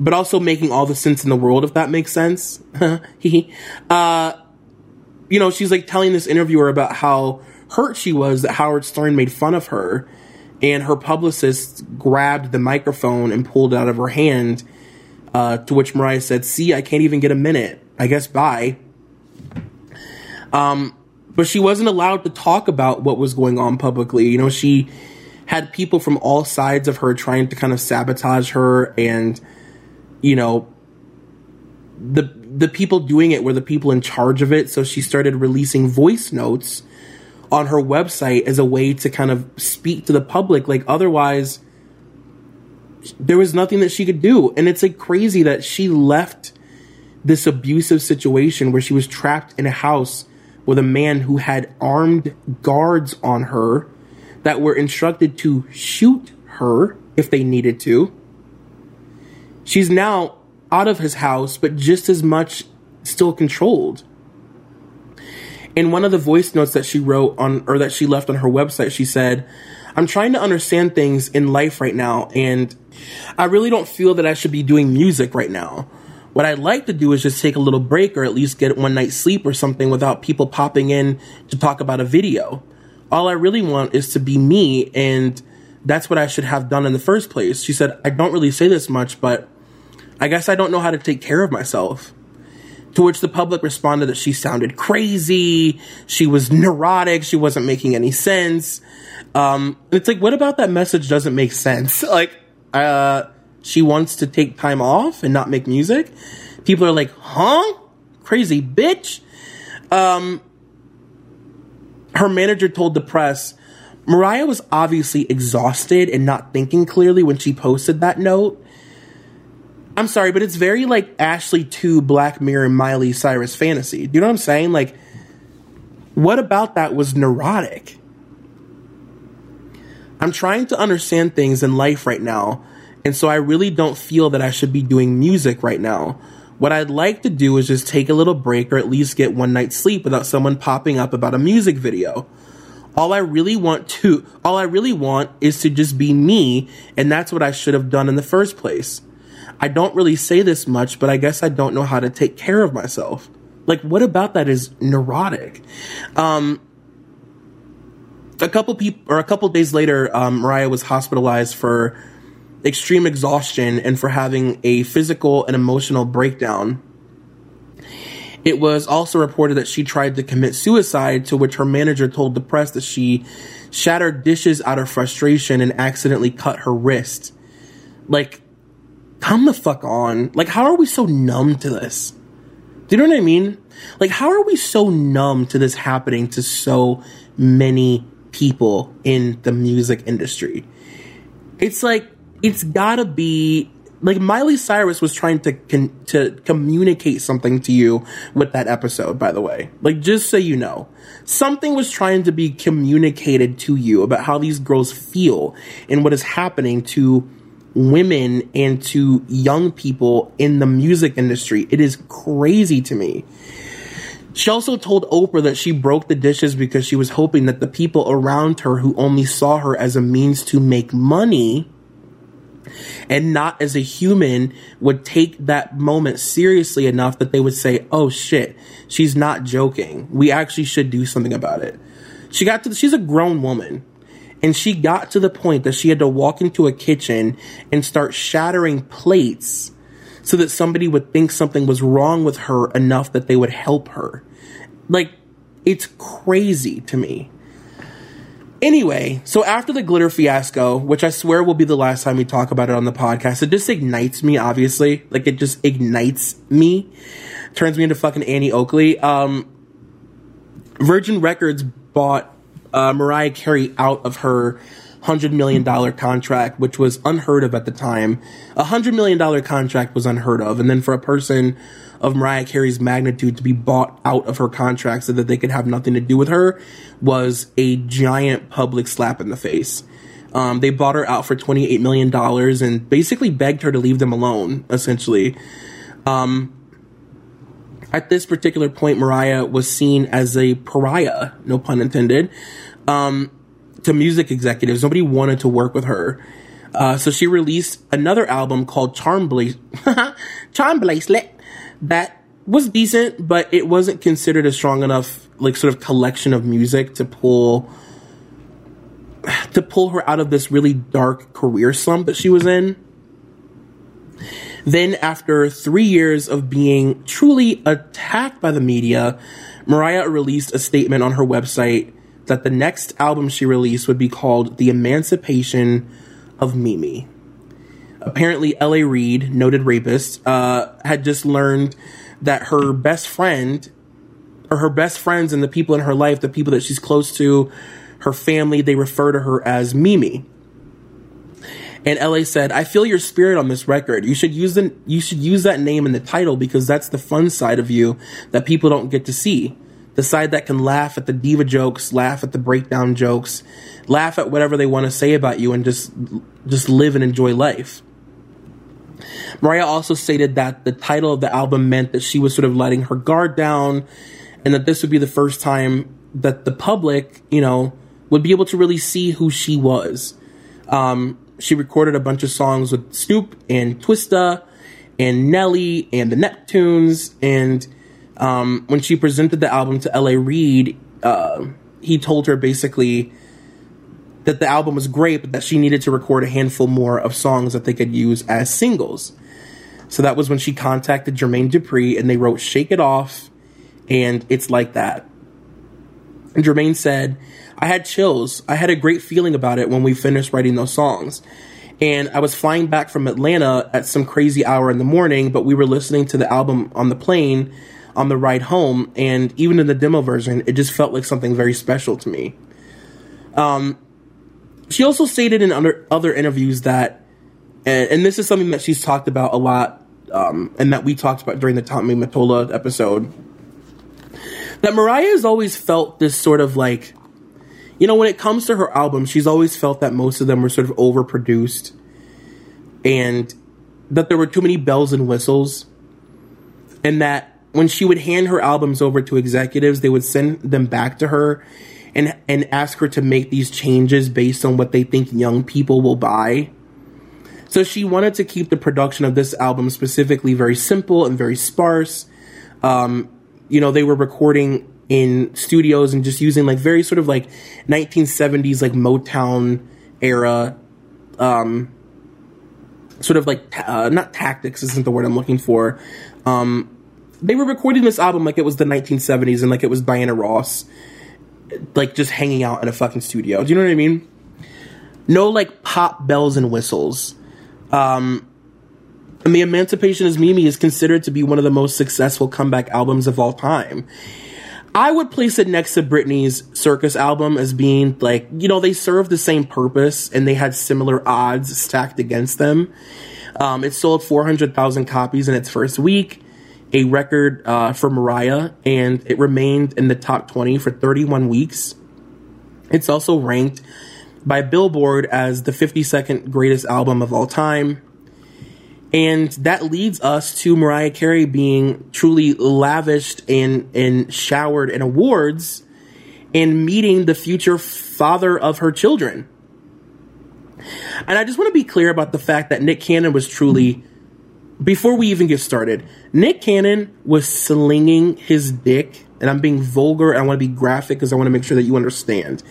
but also making all the sense in the world, if that makes sense. *laughs* uh, you know, she's like telling this interviewer about how hurt she was that Howard Stern made fun of her and her publicist grabbed the microphone and pulled it out of her hand. Uh, to which Mariah said, "See, I can't even get a minute. I guess bye." Um, but she wasn't allowed to talk about what was going on publicly. You know, she had people from all sides of her trying to kind of sabotage her, and you know, the the people doing it were the people in charge of it. So she started releasing voice notes on her website as a way to kind of speak to the public. Like otherwise, there was nothing that she could do. And it's like crazy that she left this abusive situation where she was trapped in a house with a man who had armed guards on her that were instructed to shoot her if they needed to. She's now out of his house, but just as much still controlled in one of the voice notes that she wrote on or that she left on her website, she said, I'm trying to understand things in life right now, and I really don't feel that I should be doing music right now. What I'd like to do is just take a little break or at least get one night's sleep or something without people popping in to talk about a video. All I really want is to be me, and that's what I should have done in the first place. She said, I don't really say this much, but I guess I don't know how to take care of myself. To which the public responded that she sounded crazy, she was neurotic, she wasn't making any sense. Um, it's like, what about that message doesn't make sense? *laughs* Like, uh, she wants to take time off and not make music. People are like, huh? Crazy bitch. Um, her manager told the press, Mariah was obviously exhausted and not thinking clearly when she posted that note. I'm sorry, but it's very like Ashley Too Black Mirror Miley Cyrus fantasy. Do you know what I'm saying? Like, what about that was neurotic? I'm trying to understand things in life right now and so I really don't feel that I should be doing music right now. What I'd like to do is just take a little break or at least get one night's sleep without someone popping up about a music video. All I really want to, all I really want is to just be me, and that's what I should have done in the first place. I don't really say this much, but I guess I don't know how to take care of myself. Like, what about that is neurotic? Um, a couple people, or a couple days later, um, Mariah was hospitalized for extreme exhaustion and for having a physical and emotional breakdown. It was also reported that she tried to commit suicide, to which her manager told the press that she shattered dishes out of frustration and accidentally cut her wrist. Like, come the fuck on. Like, how are we so numb to this? Do you know what I mean? Like, how are we so numb to this happening to so many people in the music industry? It's like, it's gotta be like Miley Cyrus was trying to con- to communicate something to you with that episode. By the way, like just so you know, something was trying to be communicated to you about how these girls feel and what is happening to women and to young people in the music industry. It is crazy to me. She also told Oprah that she broke the dishes because she was hoping that the people around her who only saw her as a means to make money and not as a human would take that moment seriously enough that they would say, "Oh shit, she's not joking. We actually should do something about it." She got to she's a grown woman. And she got to the point that she had to walk into a kitchen and start shattering plates so that somebody would think something was wrong with her enough that they would help her. Like, it's crazy to me. Anyway, so after the glitter fiasco, which I swear will be the last time we talk about it on the podcast, it just ignites me, obviously. Like, it just ignites me. Turns me into fucking Annie Oakley. Um, Virgin Records bought uh, Mariah Carey out of her $100 million contract, which was unheard of at the time. A $100 million contract was unheard of. And then for a person of Mariah Carey's magnitude to be bought out of her contract so that they could have nothing to do with her was a giant public slap in the face. Um, they bought her out for $28 million and basically begged her to leave them alone, essentially. Um, at this particular point, Mariah was seen as a pariah, no pun intended, um, to music executives. Nobody wanted to work with her. Uh, so she released another album called Charm, Bla- *laughs* Charm Bracelet that was decent, but it wasn't considered a strong enough like sort of collection of music to pull to pull her out of this really dark career slump that she was in. Then, after three years of being truly attacked by the media, Mariah released a statement on her website that the next album she released would be called The Emancipation of Mimi apparently L.A. Reid, noted rapist, uh, had just learned that her best friend, or her best friends and the people in her life, the people that she's close to, her family, they refer to her as Mimi. And LA said, "I feel your spirit on this record. You should use the you should use that name in the title because that's the fun side of you that people don't get to see. The side that can laugh at the diva jokes, laugh at the breakdown jokes, laugh at whatever they want to say about you and just just live and enjoy life." Mariah also stated that the title of the album meant that she was sort of letting her guard down and that this would be the first time that the public, you know, would be able to really see who she was. Um, she recorded a bunch of songs with Snoop and Twista, and Nelly and the Neptunes. And um, when she presented the album to L.A. Reid, uh, he told her basically that the album was great, but that she needed to record a handful more of songs that they could use as singles. So that was when she contacted Jermaine Dupri and they wrote Shake It Off and It's Like That. And Jermaine said, I had chills. I had a great feeling about it when we finished writing those songs. And I was flying back from Atlanta at some crazy hour in the morning, but we were listening to the album on the plane on the ride home. And even in the demo version, it just felt like something very special to me. Um, she also stated in other, other interviews that, and, and, this is something that she's talked about a lot, um, and that we talked about during the Tommy Mottola episode, that Mariah has always felt this sort of like, you know, when it comes to her albums, she's always felt that most of them were sort of overproduced and that there were too many bells and whistles, and that when she would hand her albums over to executives, they would send them back to her and and ask her to make these changes based on what they think young people will buy. So she wanted to keep the production of this album specifically very simple and very sparse. Um, you know, they were recording in studios and just using like very sort of like 1970s like Motown era um sort of like uh, not tactics isn't the word I'm looking for. Um they were recording this album like it was the 1970s and like it was Diana Ross like just hanging out in a fucking studio. Do you know what I mean? No like pop bells and whistles. Um, and the Emancipation of Mimi is considered to be one of the most successful comeback albums of all time. I would place it next to Britney's Circus album as being like, you know, they served the same purpose and they had similar odds stacked against them. Um, it sold 400,000 copies in its first week a record uh, for Mariah, and it remained in the top 20 for 31 weeks. It's also ranked by Billboard as the 52nd greatest album of all time. And that leads us to Mariah Carey being truly lavished and, and showered in awards and meeting the future father of her children. And I just want to be clear about the fact that Nick Cannon was truly before we even get started, Nick Cannon was slinging his dick, and I'm being vulgar and I want to be graphic because I want to make sure that you understand.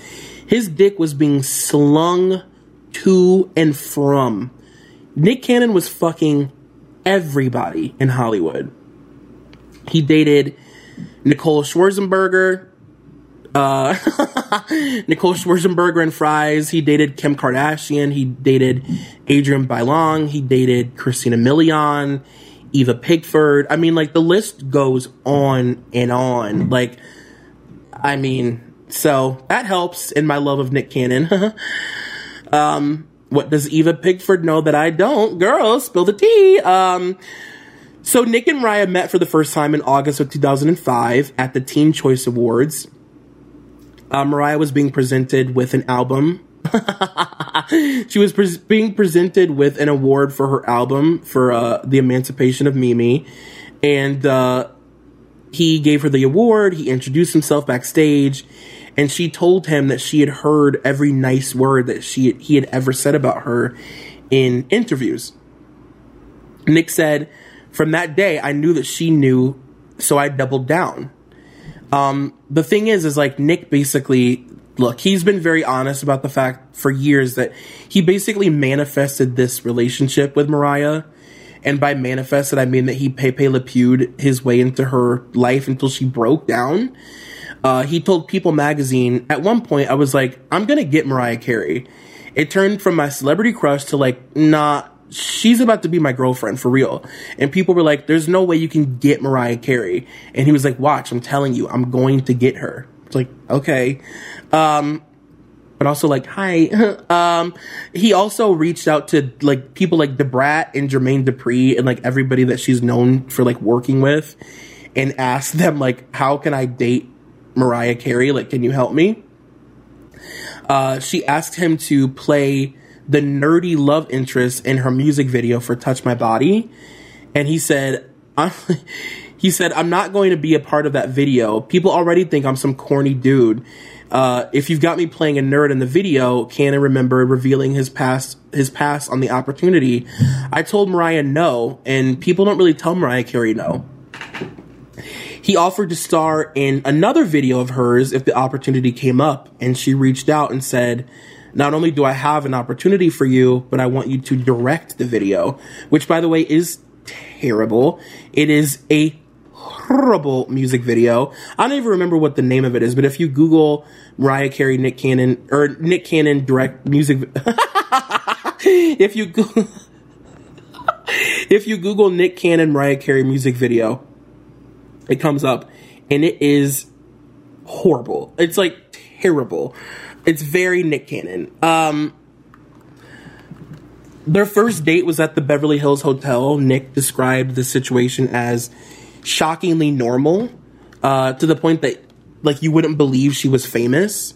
His dick was being slung to and from. Nick Cannon was fucking everybody in Hollywood. He dated Nicole Schwarzenberger, uh, *laughs* Nicole Schwarzenberger and Fries. He dated Kim Kardashian. He dated Adrienne Bailon. He dated Christina Milian, Eva Pigford. I mean, like the list goes on and on. Like, I mean, so that helps in my love of Nick Cannon. *laughs* um, what does Eva Pigford know that I don't? Girl, spill the tea. Um, so Nick and Raya met for the first time in August of 2005 at the Teen Choice Awards uh, Mariah was being presented with an album. *laughs* she was pre- being presented with an award for her album for uh, the Emancipation of Mimi, and uh, he gave her the award. He introduced himself backstage, and she told him that she had heard every nice word that she he had ever said about her in interviews. Nick said, "From that day, I knew that she knew, so I doubled down." Um, the thing is, is like Nick basically, look, he's been very honest about the fact for years that he basically manifested this relationship with Mariah. And by manifested, I mean that he Pepe Le Pewed his way into her life until she broke down. Uh, he told People magazine at one point, I was like, I'm gonna get Mariah Carey. It turned from my celebrity crush to like, nah, she's about to be my girlfriend for real. And people were like, there's no way you can get Mariah Carey. And he was like, watch, I'm telling you, I'm going to get her. It's like, okay. Um, but also like, hi. *laughs* um, he also reached out to like people like Da Brat and Jermaine Dupri and like everybody that she's known for like working with and asked them like, how can I date Mariah Carey? Like, can you help me? Uh, she asked him to play the nerdy love interest in her music video for Touch My Body. And he said, *laughs* he said, I'm not going to be a part of that video. People already think I'm some corny dude. Uh, if you've got me playing a nerd in the video, can I remember revealing his past his past on the opportunity? I told Mariah no, and people don't really tell Mariah Carey no. He offered to star in another video of hers if the opportunity came up, and she reached out and said, Not only do I have an opportunity for you, but I want you to direct the video, which by the way is terrible. It is a horrible music video. I don't even remember what the name of it is, but if you Google Mariah Carey, Nick Cannon, or Nick Cannon direct music, *laughs* if you *laughs* if you Google Nick Cannon Mariah Carey music video, it comes up, and it is horrible. It's like terrible. It's very Nick Cannon. Um, their first date was at the Beverly Hills Hotel. Nick described the situation as shockingly normal, uh, to the point that like you wouldn't believe she was famous.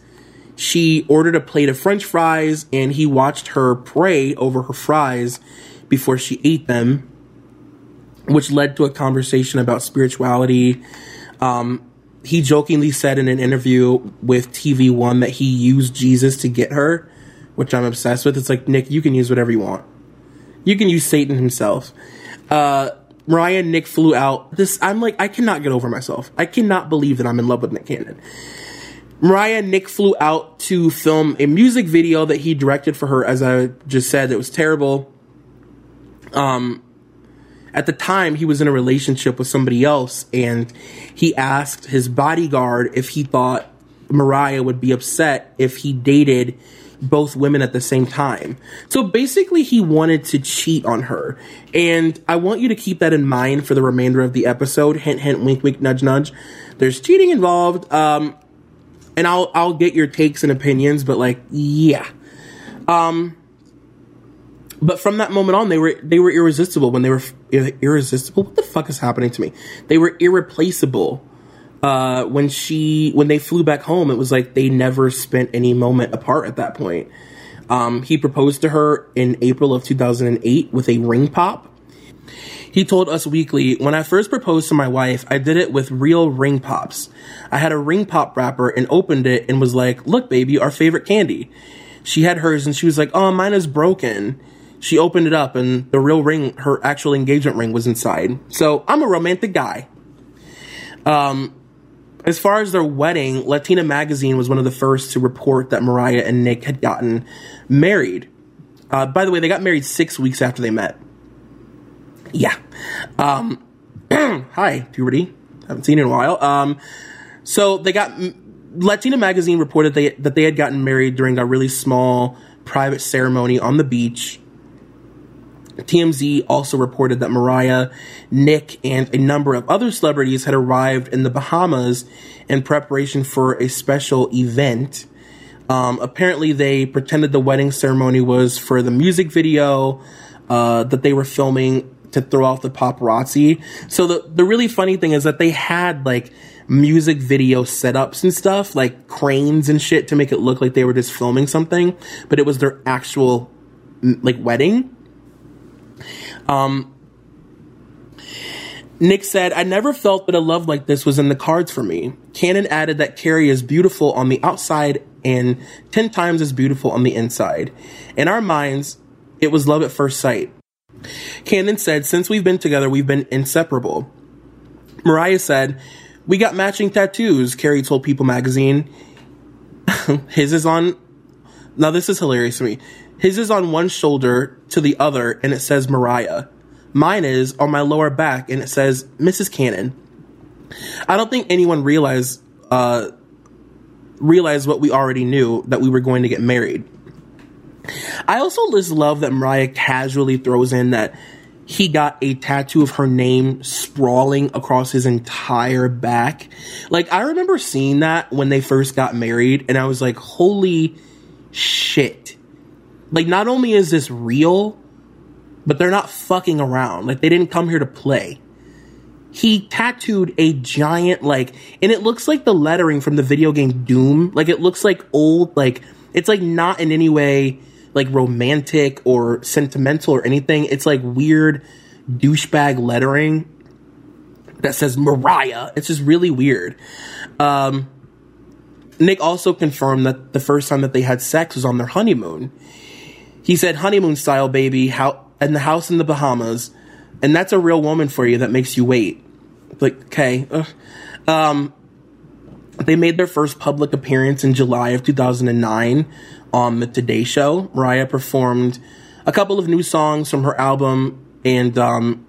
She ordered a plate of French fries, and he watched her pray over her fries before she ate them, which led to a conversation about spirituality. Um, he jokingly said in an interview with TV One that he used Jesus to get her, which I'm obsessed with. It's like Nick, you can use whatever you want. You can use Satan himself. Uh, Mariah Nick flew out. This I'm like, I cannot get over myself. I cannot believe that I'm in love with Nick Cannon. Mariah Nick flew out to film a music video that he directed for her, as I just said, it was terrible. Um, at the time, he was in a relationship with somebody else, and he asked his bodyguard if he thought Mariah would be upset if he dated both women at the same time. So basically, he wanted to cheat on her. And I want you to keep that in mind for the remainder of the episode. Hint, hint, wink, wink, nudge, nudge. There's cheating involved. Um, and I'll I'll get your takes and opinions, but like, yeah. Um, but from that moment on, they were they were irresistible. When they were irresistible, what the fuck is happening to me? They were irreplaceable. Uh, when she when they flew back home, it was like they never spent any moment apart at that point. Um, he proposed to her in April of 2008 with a ring pop. He told Us Weekly, when I first proposed to my wife, I did it with real ring pops. I had a ring pop wrapper and opened it and was like, look, baby, our favorite candy. She had hers and she was like, oh, mine is broken. She opened it up and the real ring, her actual engagement ring was inside. So I'm a romantic guy. Um, as far as their wedding, Latina Magazine was one of the first to report that Mariah and Nick had gotten married. Uh, by the way, they got married six weeks after they met. Yeah. Um, *clears throat* hi, puberty. Haven't seen you in a while. Um, so they got Latina Magazine reported they, that they had gotten married during a really small private ceremony on the beach TMZ also reported that Mariah, Nick, and a number of other celebrities had arrived in the Bahamas in preparation for a special event. Um, apparently, they pretended the wedding ceremony was for the music video uh, that they were filming to throw off the paparazzi. So the the really funny thing is that they had like music video setups and stuff, like cranes and shit, to make it look like they were just filming something, but it was their actual like wedding. Um, Nick said, I never felt that a love like this was in the cards for me. Cannon added that Carey is beautiful on the outside and 10 times as beautiful on the inside. In our minds, it was love at first sight. Cannon said, Since we've been together, we've been inseparable. Mariah said, We got matching tattoos, Carey told People magazine. *laughs* His is on. Now, this is hilarious to me. His is on one shoulder to the other, and it says Mariah. Mine is on my lower back, and it says Mrs. Cannon. I don't think anyone realized uh, realized what we already knew that we were going to get married. I also just love that Mariah casually throws in that he got a tattoo of her name sprawling across his entire back. Like, I remember seeing that when they first got married, and I was like, holy shit. Like, not only is this real, but they're not fucking around. Like, they didn't come here to play. He tattooed a giant, like, and it looks like the lettering from the video game Doom. Like, it looks like old, like, it's like not in any way like romantic or sentimental or anything. It's like weird douchebag lettering that says Mariah. It's just really weird. Um, Nick also confirmed that the first time that they had sex was on their honeymoon. He said, honeymoon style, baby, how, in the house in the Bahamas. And that's a real woman for you that makes you wait. Like, okay. Um, they made their first public appearance in July of 2009 on the Today Show. Mariah performed a couple of new songs from her album, and um,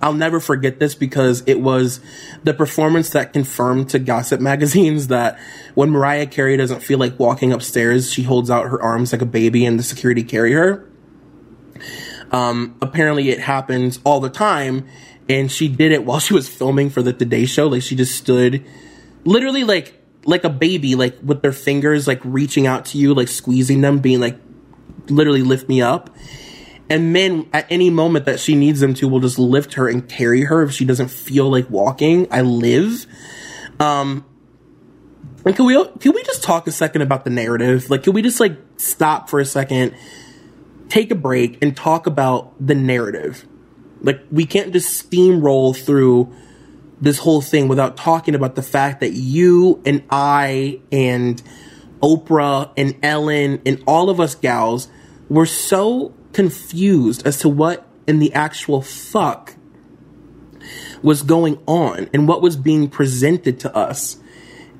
I'll never forget this because it was the performance that confirmed to gossip *laughs* magazines that when Mariah Carey doesn't feel like walking upstairs, she holds out her arms like a baby and the security carry her. Um, apparently, it happens all the time, and she did it *laughs* while she was filming for the Today Show. Like she just stood, literally like like a baby, like with their fingers like reaching out to you, like squeezing them, being like, literally lift me up. And men, at any moment that she needs them to, will just lift her and carry her if she doesn't feel like walking. I live. Um, and can we can we just talk a second about the narrative? Like, can we just like stop for a second, take a break, and talk about the narrative? Like, we can't just steamroll through this whole thing without talking about the fact that you and I and Oprah and Ellen and all of us gals were so confused as to what in the actual fuck was going on and what was being presented to us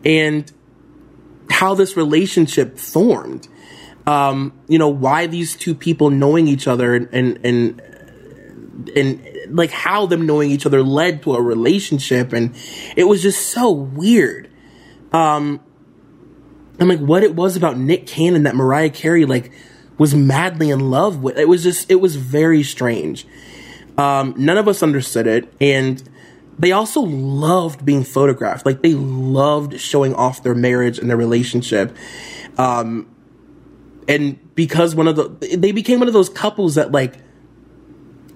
and how this relationship formed. Um, you know, why these two people knowing each other and, and, and, and like how them knowing each other led to a relationship and it was just so weird. Um, I'm like, what it was about Nick Cannon that Mariah Carey like was madly in love with. It was just, it was very strange. Um, none of us understood it, and they also loved being photographed. Like they loved showing off their marriage and their relationship. Um, and because one of the, they became one of those couples that like,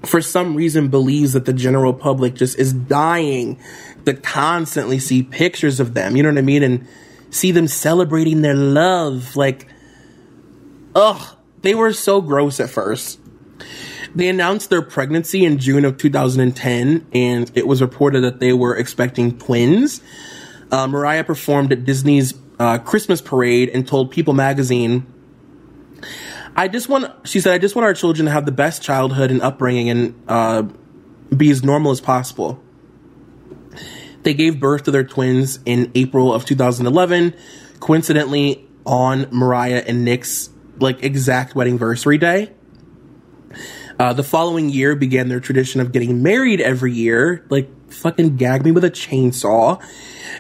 for some reason believes that the general public just is dying to constantly see pictures of them. You know what I mean? And see them celebrating their love. Like, ugh, they were so gross at first. They announced their pregnancy in June of 2010, and it was reported that they were expecting twins. Uh, Mariah performed at Disney's uh, Christmas parade and told People magazine, I just want, she said, I just want our children to have the best childhood and upbringing and uh, be as normal as possible. They gave birth to their twins in April of 2011, coincidentally on Mariah and Nick's like exact wedding anniversary day. Uh, the following year began their tradition of getting married every year, like fucking gag me with a chainsaw,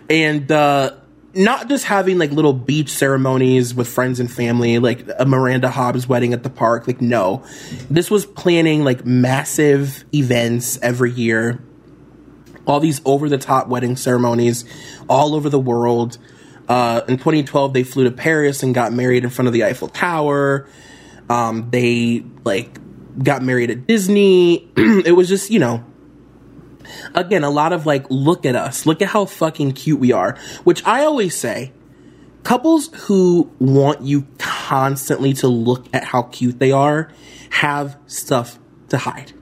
and uh, not just having like little beach ceremonies with friends and family, like a Miranda Hobbs wedding at the park. Like, no, this was planning like massive events every year all these over the top wedding ceremonies all over the world. Uh, in 2012, they flew to Paris and got married in front of the Eiffel Tower. Um, they like got married at Disney. *clears throat* it was just, you know, again, a lot of like, look at us, look at how fucking cute we are. Which I always say, couples who want you constantly to look at how cute they are have stuff to hide.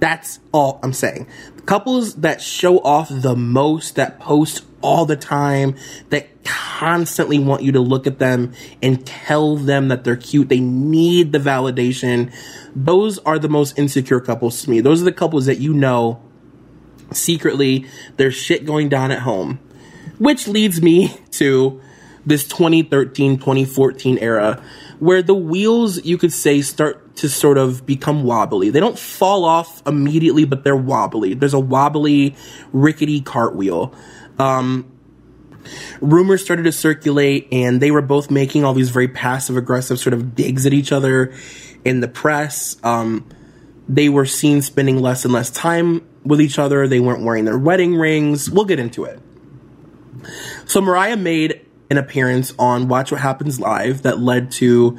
That's all I'm saying couples that show off the most, that post all the time, that constantly want you to look at them and tell them that they're cute. They need the validation. Those are the most insecure couples to me. Those are the couples that you know secretly there's shit going down at home. Which leads me *laughs* to this 2013 2014 era where the wheels, you could say, start to sort of become wobbly. They don't fall off immediately, but they're wobbly. There's a wobbly, rickety cartwheel. Um, rumors started to circulate, and they were both making all these very passive aggressive sort of digs at each other in the press. Um, they were seen spending less and less time with each other. They weren't wearing their wedding rings. We'll get into it. So Mariah made an appearance on Watch What Happens Live that led to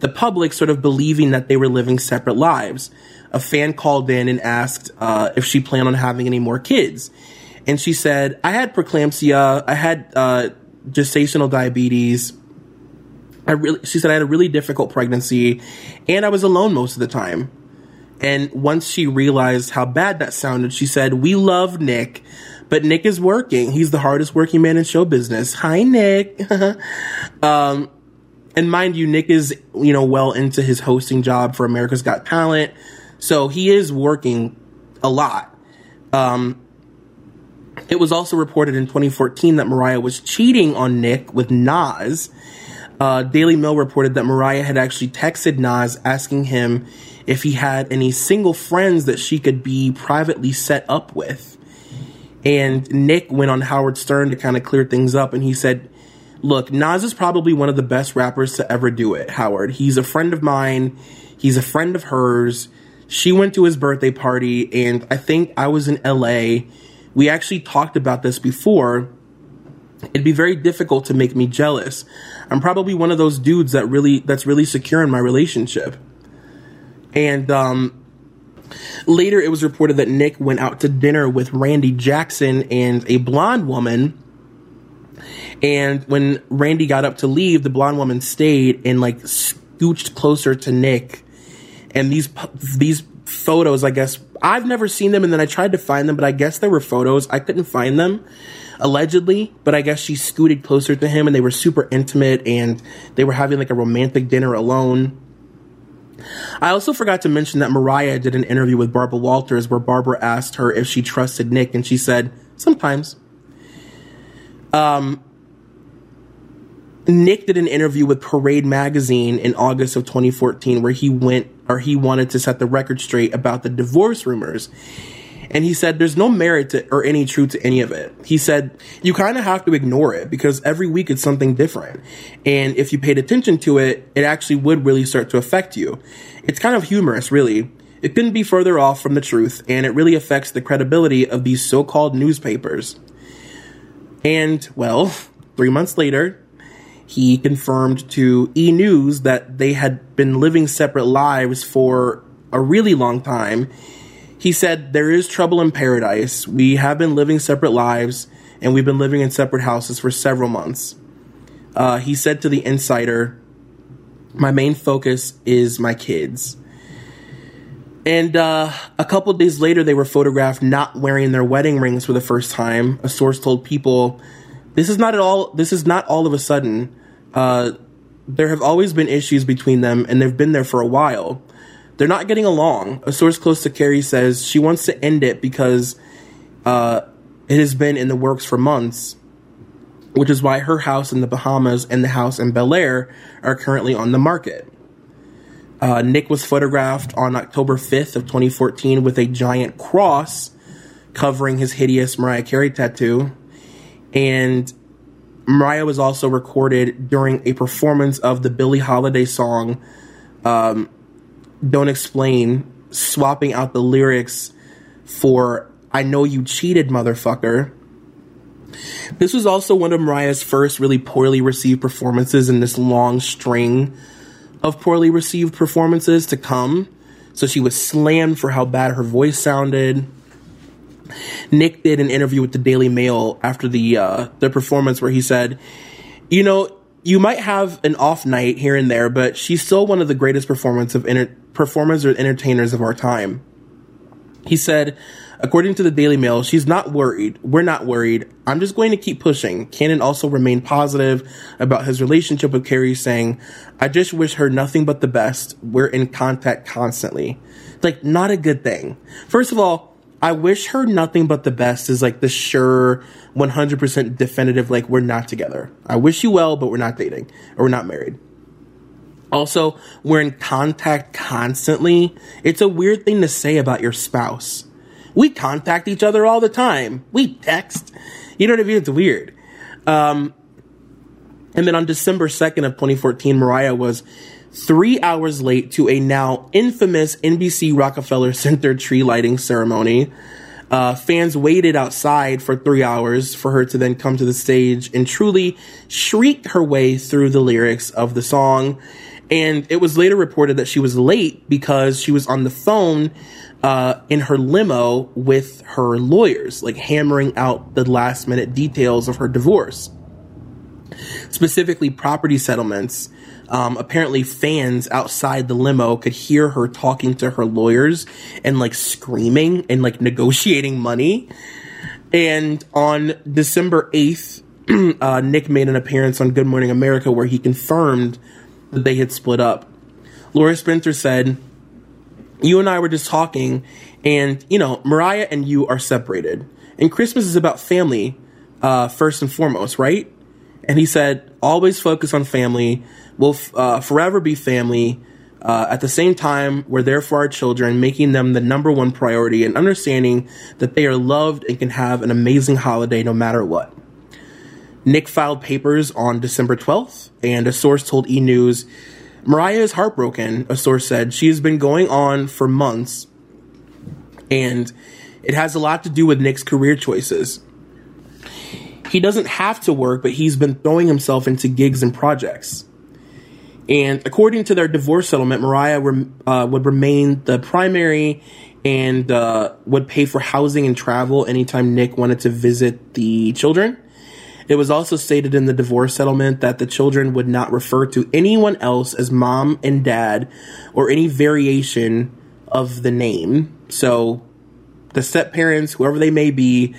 the public sort of believing that they were living separate lives. A fan called in and asked uh, if she planned on having any more kids. And she said, I had preeclampsia, I had uh, gestational diabetes. I really, she said I had a really difficult pregnancy and I was alone most of the time. And once she realized how bad that sounded, she said, We love Nick, But Nick is working. He's the hardest working man in show business. Hi, Nick. *laughs* um, and mind you, Nick is, you know, well into his hosting job for America's Got Talent. So he is working a lot. Um, it was also reported in 2014 that Mariah was cheating on Nick with Nas. Uh, Daily Mail reported that Mariah had actually texted Nas asking him if he had any single friends that she could be privately set up with. And Nick went on Howard Stern to kind of clear things up, and he said, Look, Nas is probably one of the best rappers to ever do it, Howard. He's a friend of mine, he's a friend of hers. She went to his birthday party, and I think I was in LA. We actually talked about this before. It'd be very difficult to make me jealous. I'm probably one of those dudes that really that's really secure in my relationship. And um, later, it was reported that Nick went out to dinner with Randy Jackson and a blonde woman. And when Randy got up to leave, the blonde woman stayed and like scooched closer to Nick. And these these photos, I guess I've never seen them, and then I tried to find them, but I guess there were photos. I couldn't find them, allegedly, but I guess she scooted closer to him, and they were super intimate, and they were having like a romantic dinner alone. I also forgot to mention that Mariah did an interview with Barbara Walters where Barbara asked her if she trusted Nick, and she said, sometimes. Um, Nick did an interview with Parade Magazine in August of 2014 where he went or he wanted to set the record straight about the divorce rumors. And he said there's no merit to, or any truth to any of it. He said you kind of have to ignore it because every week it's something different. And if you paid attention to it, it actually would really start to affect you. It's kind of humorous, really. It couldn't be further off from the truth, and it really affects the credibility of these so called newspapers. And, well, *laughs* three months later, he confirmed to E! News that they had been living separate lives for a really long time. He said, There is trouble in paradise. We have been living separate lives, and we've been living in separate houses for several months. Uh, he said to the insider, My main focus is my kids. And uh, a couple days later, they were photographed not wearing their wedding rings for the first time. A source told people, "This is not at all. This is not all of a sudden. Uh, there have always been issues between them, and they've been there for a while. They're not getting along. A source close to Carey says she wants to end it because uh, it has been in the works for months, which is why her house in the Bahamas and the house in Bel Air are currently on the market. Uh, Nick was photographed on October 5th of 2014 with a giant cross covering his hideous Mariah Carey tattoo. And Mariah was also recorded during a performance of the Billie Holiday song um, Don't Explain, swapping out the lyrics for I Know You Cheated, Motherfucker. This was also one of Mariah's first really poorly received performances in this long string of poorly received performances to come. So she was slammed for how bad her voice sounded. Nick did an interview with the Daily Mail after the uh, the performance where he said, "You know, you might have an off night here and there, but she's still one of the greatest performance of inter- performers or entertainers of our time." He said, according to the Daily Mail, she's not worried. We're not worried. I'm just going to keep pushing. Cannon also remained positive about his relationship with Carey, saying, I just wish her nothing but the best. We're in contact constantly. Like, not a good thing. First of all, I wish her nothing but the best is like the sure 100% definitive, like, we're not together. I wish you well, but we're not dating or we're not married. Also, we're in contact constantly. It's a weird thing to say about your spouse. We contact each other all the time. We text. You know what I mean? It's weird. Um, and then on December 2nd of 2014, Mariah was three hours late to a now infamous NBC Rockefeller Center tree lighting ceremony. Uh, fans waited outside for three hours for her to then come to the stage and truly shriek her way through the lyrics of the song. And it was later reported that she was late because she was on the phone uh, in her limo with her lawyers, like hammering out the last minute details of her divorce. Specifically, property settlements um, apparently fans outside the limo could hear her talking to her lawyers and like screaming and like negotiating money. And on December 8th, *clears throat* uh, Nick made an appearance on Good Morning America where he confirmed that they had split up. Lara Spencer said, You and I were just talking, and, you know, Mariah and you are separated. And Christmas is about family, uh, first and foremost, right? And he said, Always focus on family. We'll f- uh, forever be family. Uh, at the same time, we're there for our children, making them the number one priority and understanding that they are loved and can have an amazing holiday no matter what. Nick filed papers on December 12th, and a source told E! News Mariah is heartbroken, a source said. She has been going on for months, and it has a lot to do with Nick's career choices. He doesn't have to work, but he's been throwing himself into gigs and projects. And according to their divorce settlement, Mariah uh, would remain the primary and uh, would pay for housing and travel anytime Nick wanted to visit the children. It was also stated in the divorce settlement that the children would not refer to anyone else as mom and dad or any variation of the name. So the step parents, whoever they may be,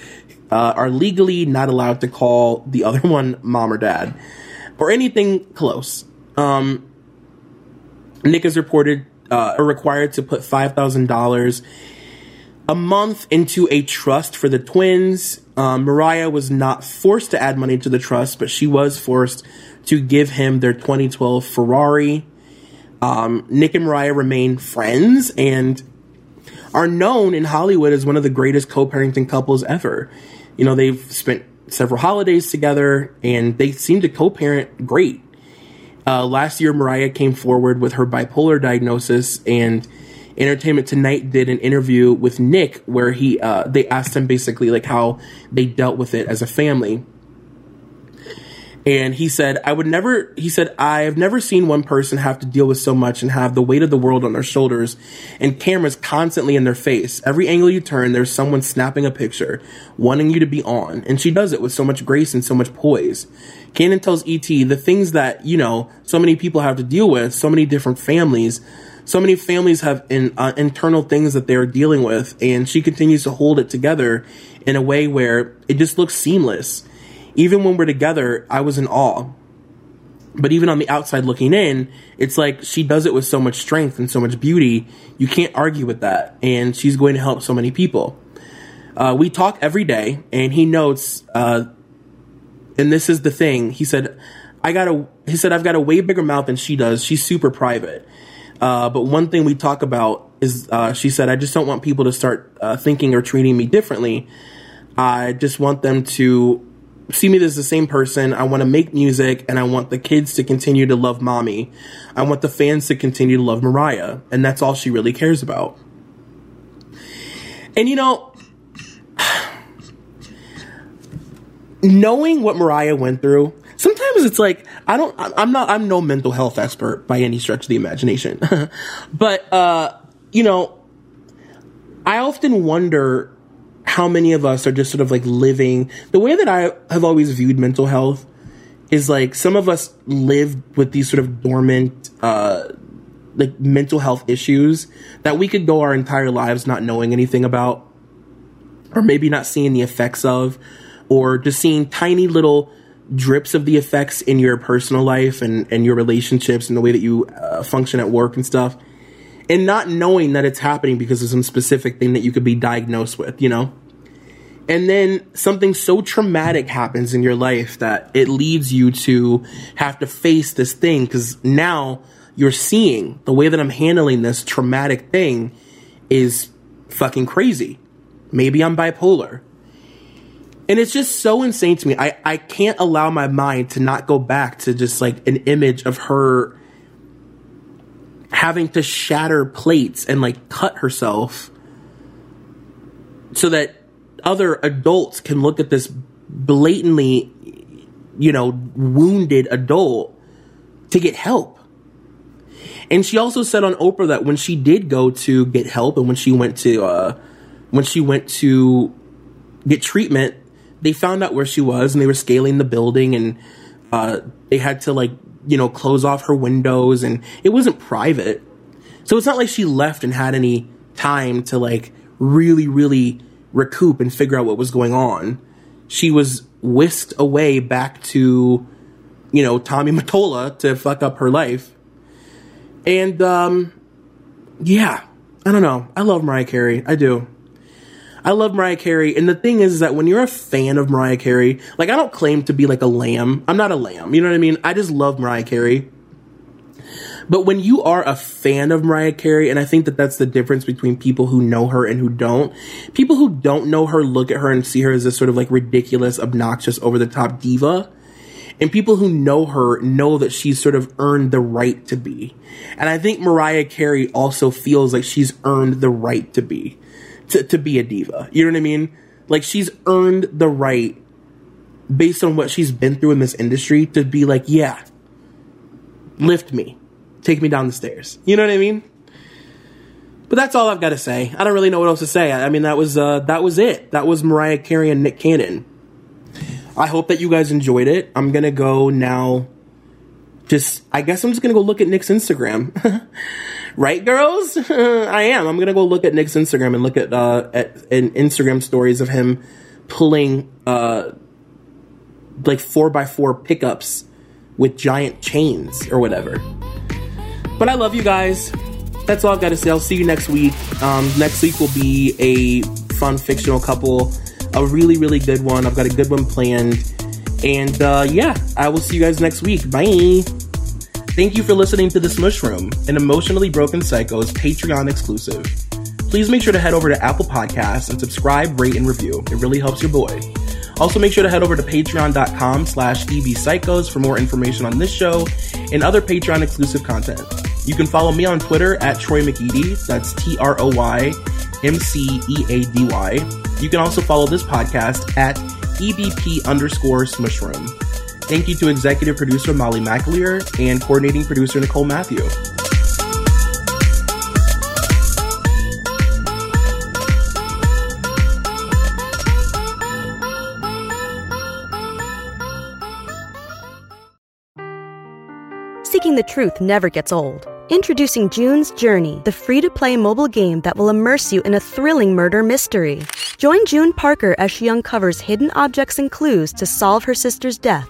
uh, are legally not allowed to call the other *laughs* one mom or dad or anything close. Um, Nick is reported uh, required to put five thousand dollars a month into a trust for the twins. Um, Mariah was not forced to add money to the trust, but she was forced to give him their 2012 Ferrari. Um, Nick and Mariah remain friends and are known in Hollywood as one of the greatest co-parenting couples ever. You know, they've spent several holidays together and they seem to co-parent great. Uh, last year, Mariah came forward with her bipolar diagnosis, and Entertainment Tonight did an interview with Nick where he uh, they asked him basically like how they dealt with it as a family. And he said, I would never, he said, I've never seen one person have to deal with so much and have the weight of the world on their shoulders and cameras constantly in their face. Every angle you turn, there's someone snapping a picture, wanting you to be on. And she does it with so much grace and so much poise. Cannon tells ET the things that, you know, so many people have to deal with, so many different families, so many families have in, uh, internal things that they're dealing with. And she continues to hold it together in a way where it just looks seamless even when we're together, I was in awe. But even on the outside looking in, it's like she does it with so much strength and so much beauty. You can't argue with that. And she's going to help so many people. Uh, we talk every day, and he notes, uh, and this is the thing. He said, I got a, he said, I've got a way bigger mouth than she does. She's super private. Uh, but one thing we talk about is, uh, she said, I just don't want people to start uh, thinking or treating me differently. I just want them to see me as the same person. I want to make music and I want the kids to continue to love mommy. I want the fans to continue to love Mariah. And that's all she really cares about. And you know, *sighs* knowing what Mariah went through, sometimes it's like, I don't, I'm not, I'm no mental health expert by any stretch of the imagination. *laughs* but, uh, you know, I often wonder how many of us are just sort of like living the way that I have always viewed mental health is like some of us live with these sort of dormant uh like mental health issues that we could go our entire lives not knowing anything about or maybe not seeing the effects of or just seeing tiny little drips of the effects in your personal life and, and your relationships and the way that you uh, function at work and stuff and not knowing that it's happening because of some specific thing that you could be diagnosed with, you know? And then something so traumatic happens in your life that it leads you to have to face this thing because now you're seeing the way that I'm handling this traumatic thing is fucking crazy. Maybe I'm bipolar. And it's just so insane to me. I, I can't allow my mind to not go back to just like an image of her having to shatter plates and like cut herself so that other adults can look at this blatantly, you know, wounded adult to get help. And she also said on Oprah that when she did go to get help and when she went to uh when she went to get treatment, they found out where she was and they were scaling the building and uh they had to like, you know, close off her windows and it wasn't private. So it's not like she left and had any time to like really really recoup and figure out what was going on. She was whisked away back to, you know, Tommy *laughs* Mottola to fuck up her life. And, um, yeah, I don't know. I love Mariah Carey. I do. I love Mariah Carey. And the thing is, is that when you're a fan of Mariah Carey, like I don't claim to be like a lamb. I'm not a lamb. You know what I mean? I just love Mariah Carey. But when you are a fan of Mariah Carey, and I think that that's the difference between people who know her and who don't, people who don't know her look at her and see her as this sort of like ridiculous, obnoxious, over the top diva. And people who know her know that she's sort of earned the right to be. And I think Mariah Carey also feels like she's earned the right to be, to, to be a diva. You know what I mean? Like she's earned the right based on what she's been through in this industry to be like, yeah, lift me, take me down the stairs. You know what I mean? But that's all I've got to say. I don't really know what else to say. I mean, that was uh, that was it. That was Mariah Carey and Nick Cannon. I hope that you guys enjoyed it. I'm gonna go now. Just, I guess I'm just gonna go look at Nick's Instagram. *laughs* right, girls? *laughs* I am. I'm gonna go look at Nick's Instagram and look at uh at, at Instagram stories of him pulling uh like four by four pickups with giant chains or whatever. But I love you guys. That's all I've got to say. I'll see you next week. Um, next week will be a fun fictional couple a really, really good one. I've got a good one planned. And uh, yeah, I will see you guys next week. Bye. Thank you for listening to The Smush Room, an emotionally broken psycho's Patreon exclusive. Please make sure to head over to Apple Podcasts and subscribe, rate, and review. It really helps your boy. Also, make sure to head over to patreon.com slash ebpsychos for more information on this show and other Patreon exclusive content. You can follow me on Twitter at Troy McEady. That's T R O Y M C E A D Y. You can also follow this podcast at EBP underscore Smushroom. Thank you to executive producer Molly McAleer and coordinating producer Nicole Matthew. Seeking the truth never gets old. Introducing June's Journey, the free to play mobile game that will immerse you in a thrilling murder mystery. Join June Parker as she uncovers hidden objects and clues to solve her sister's death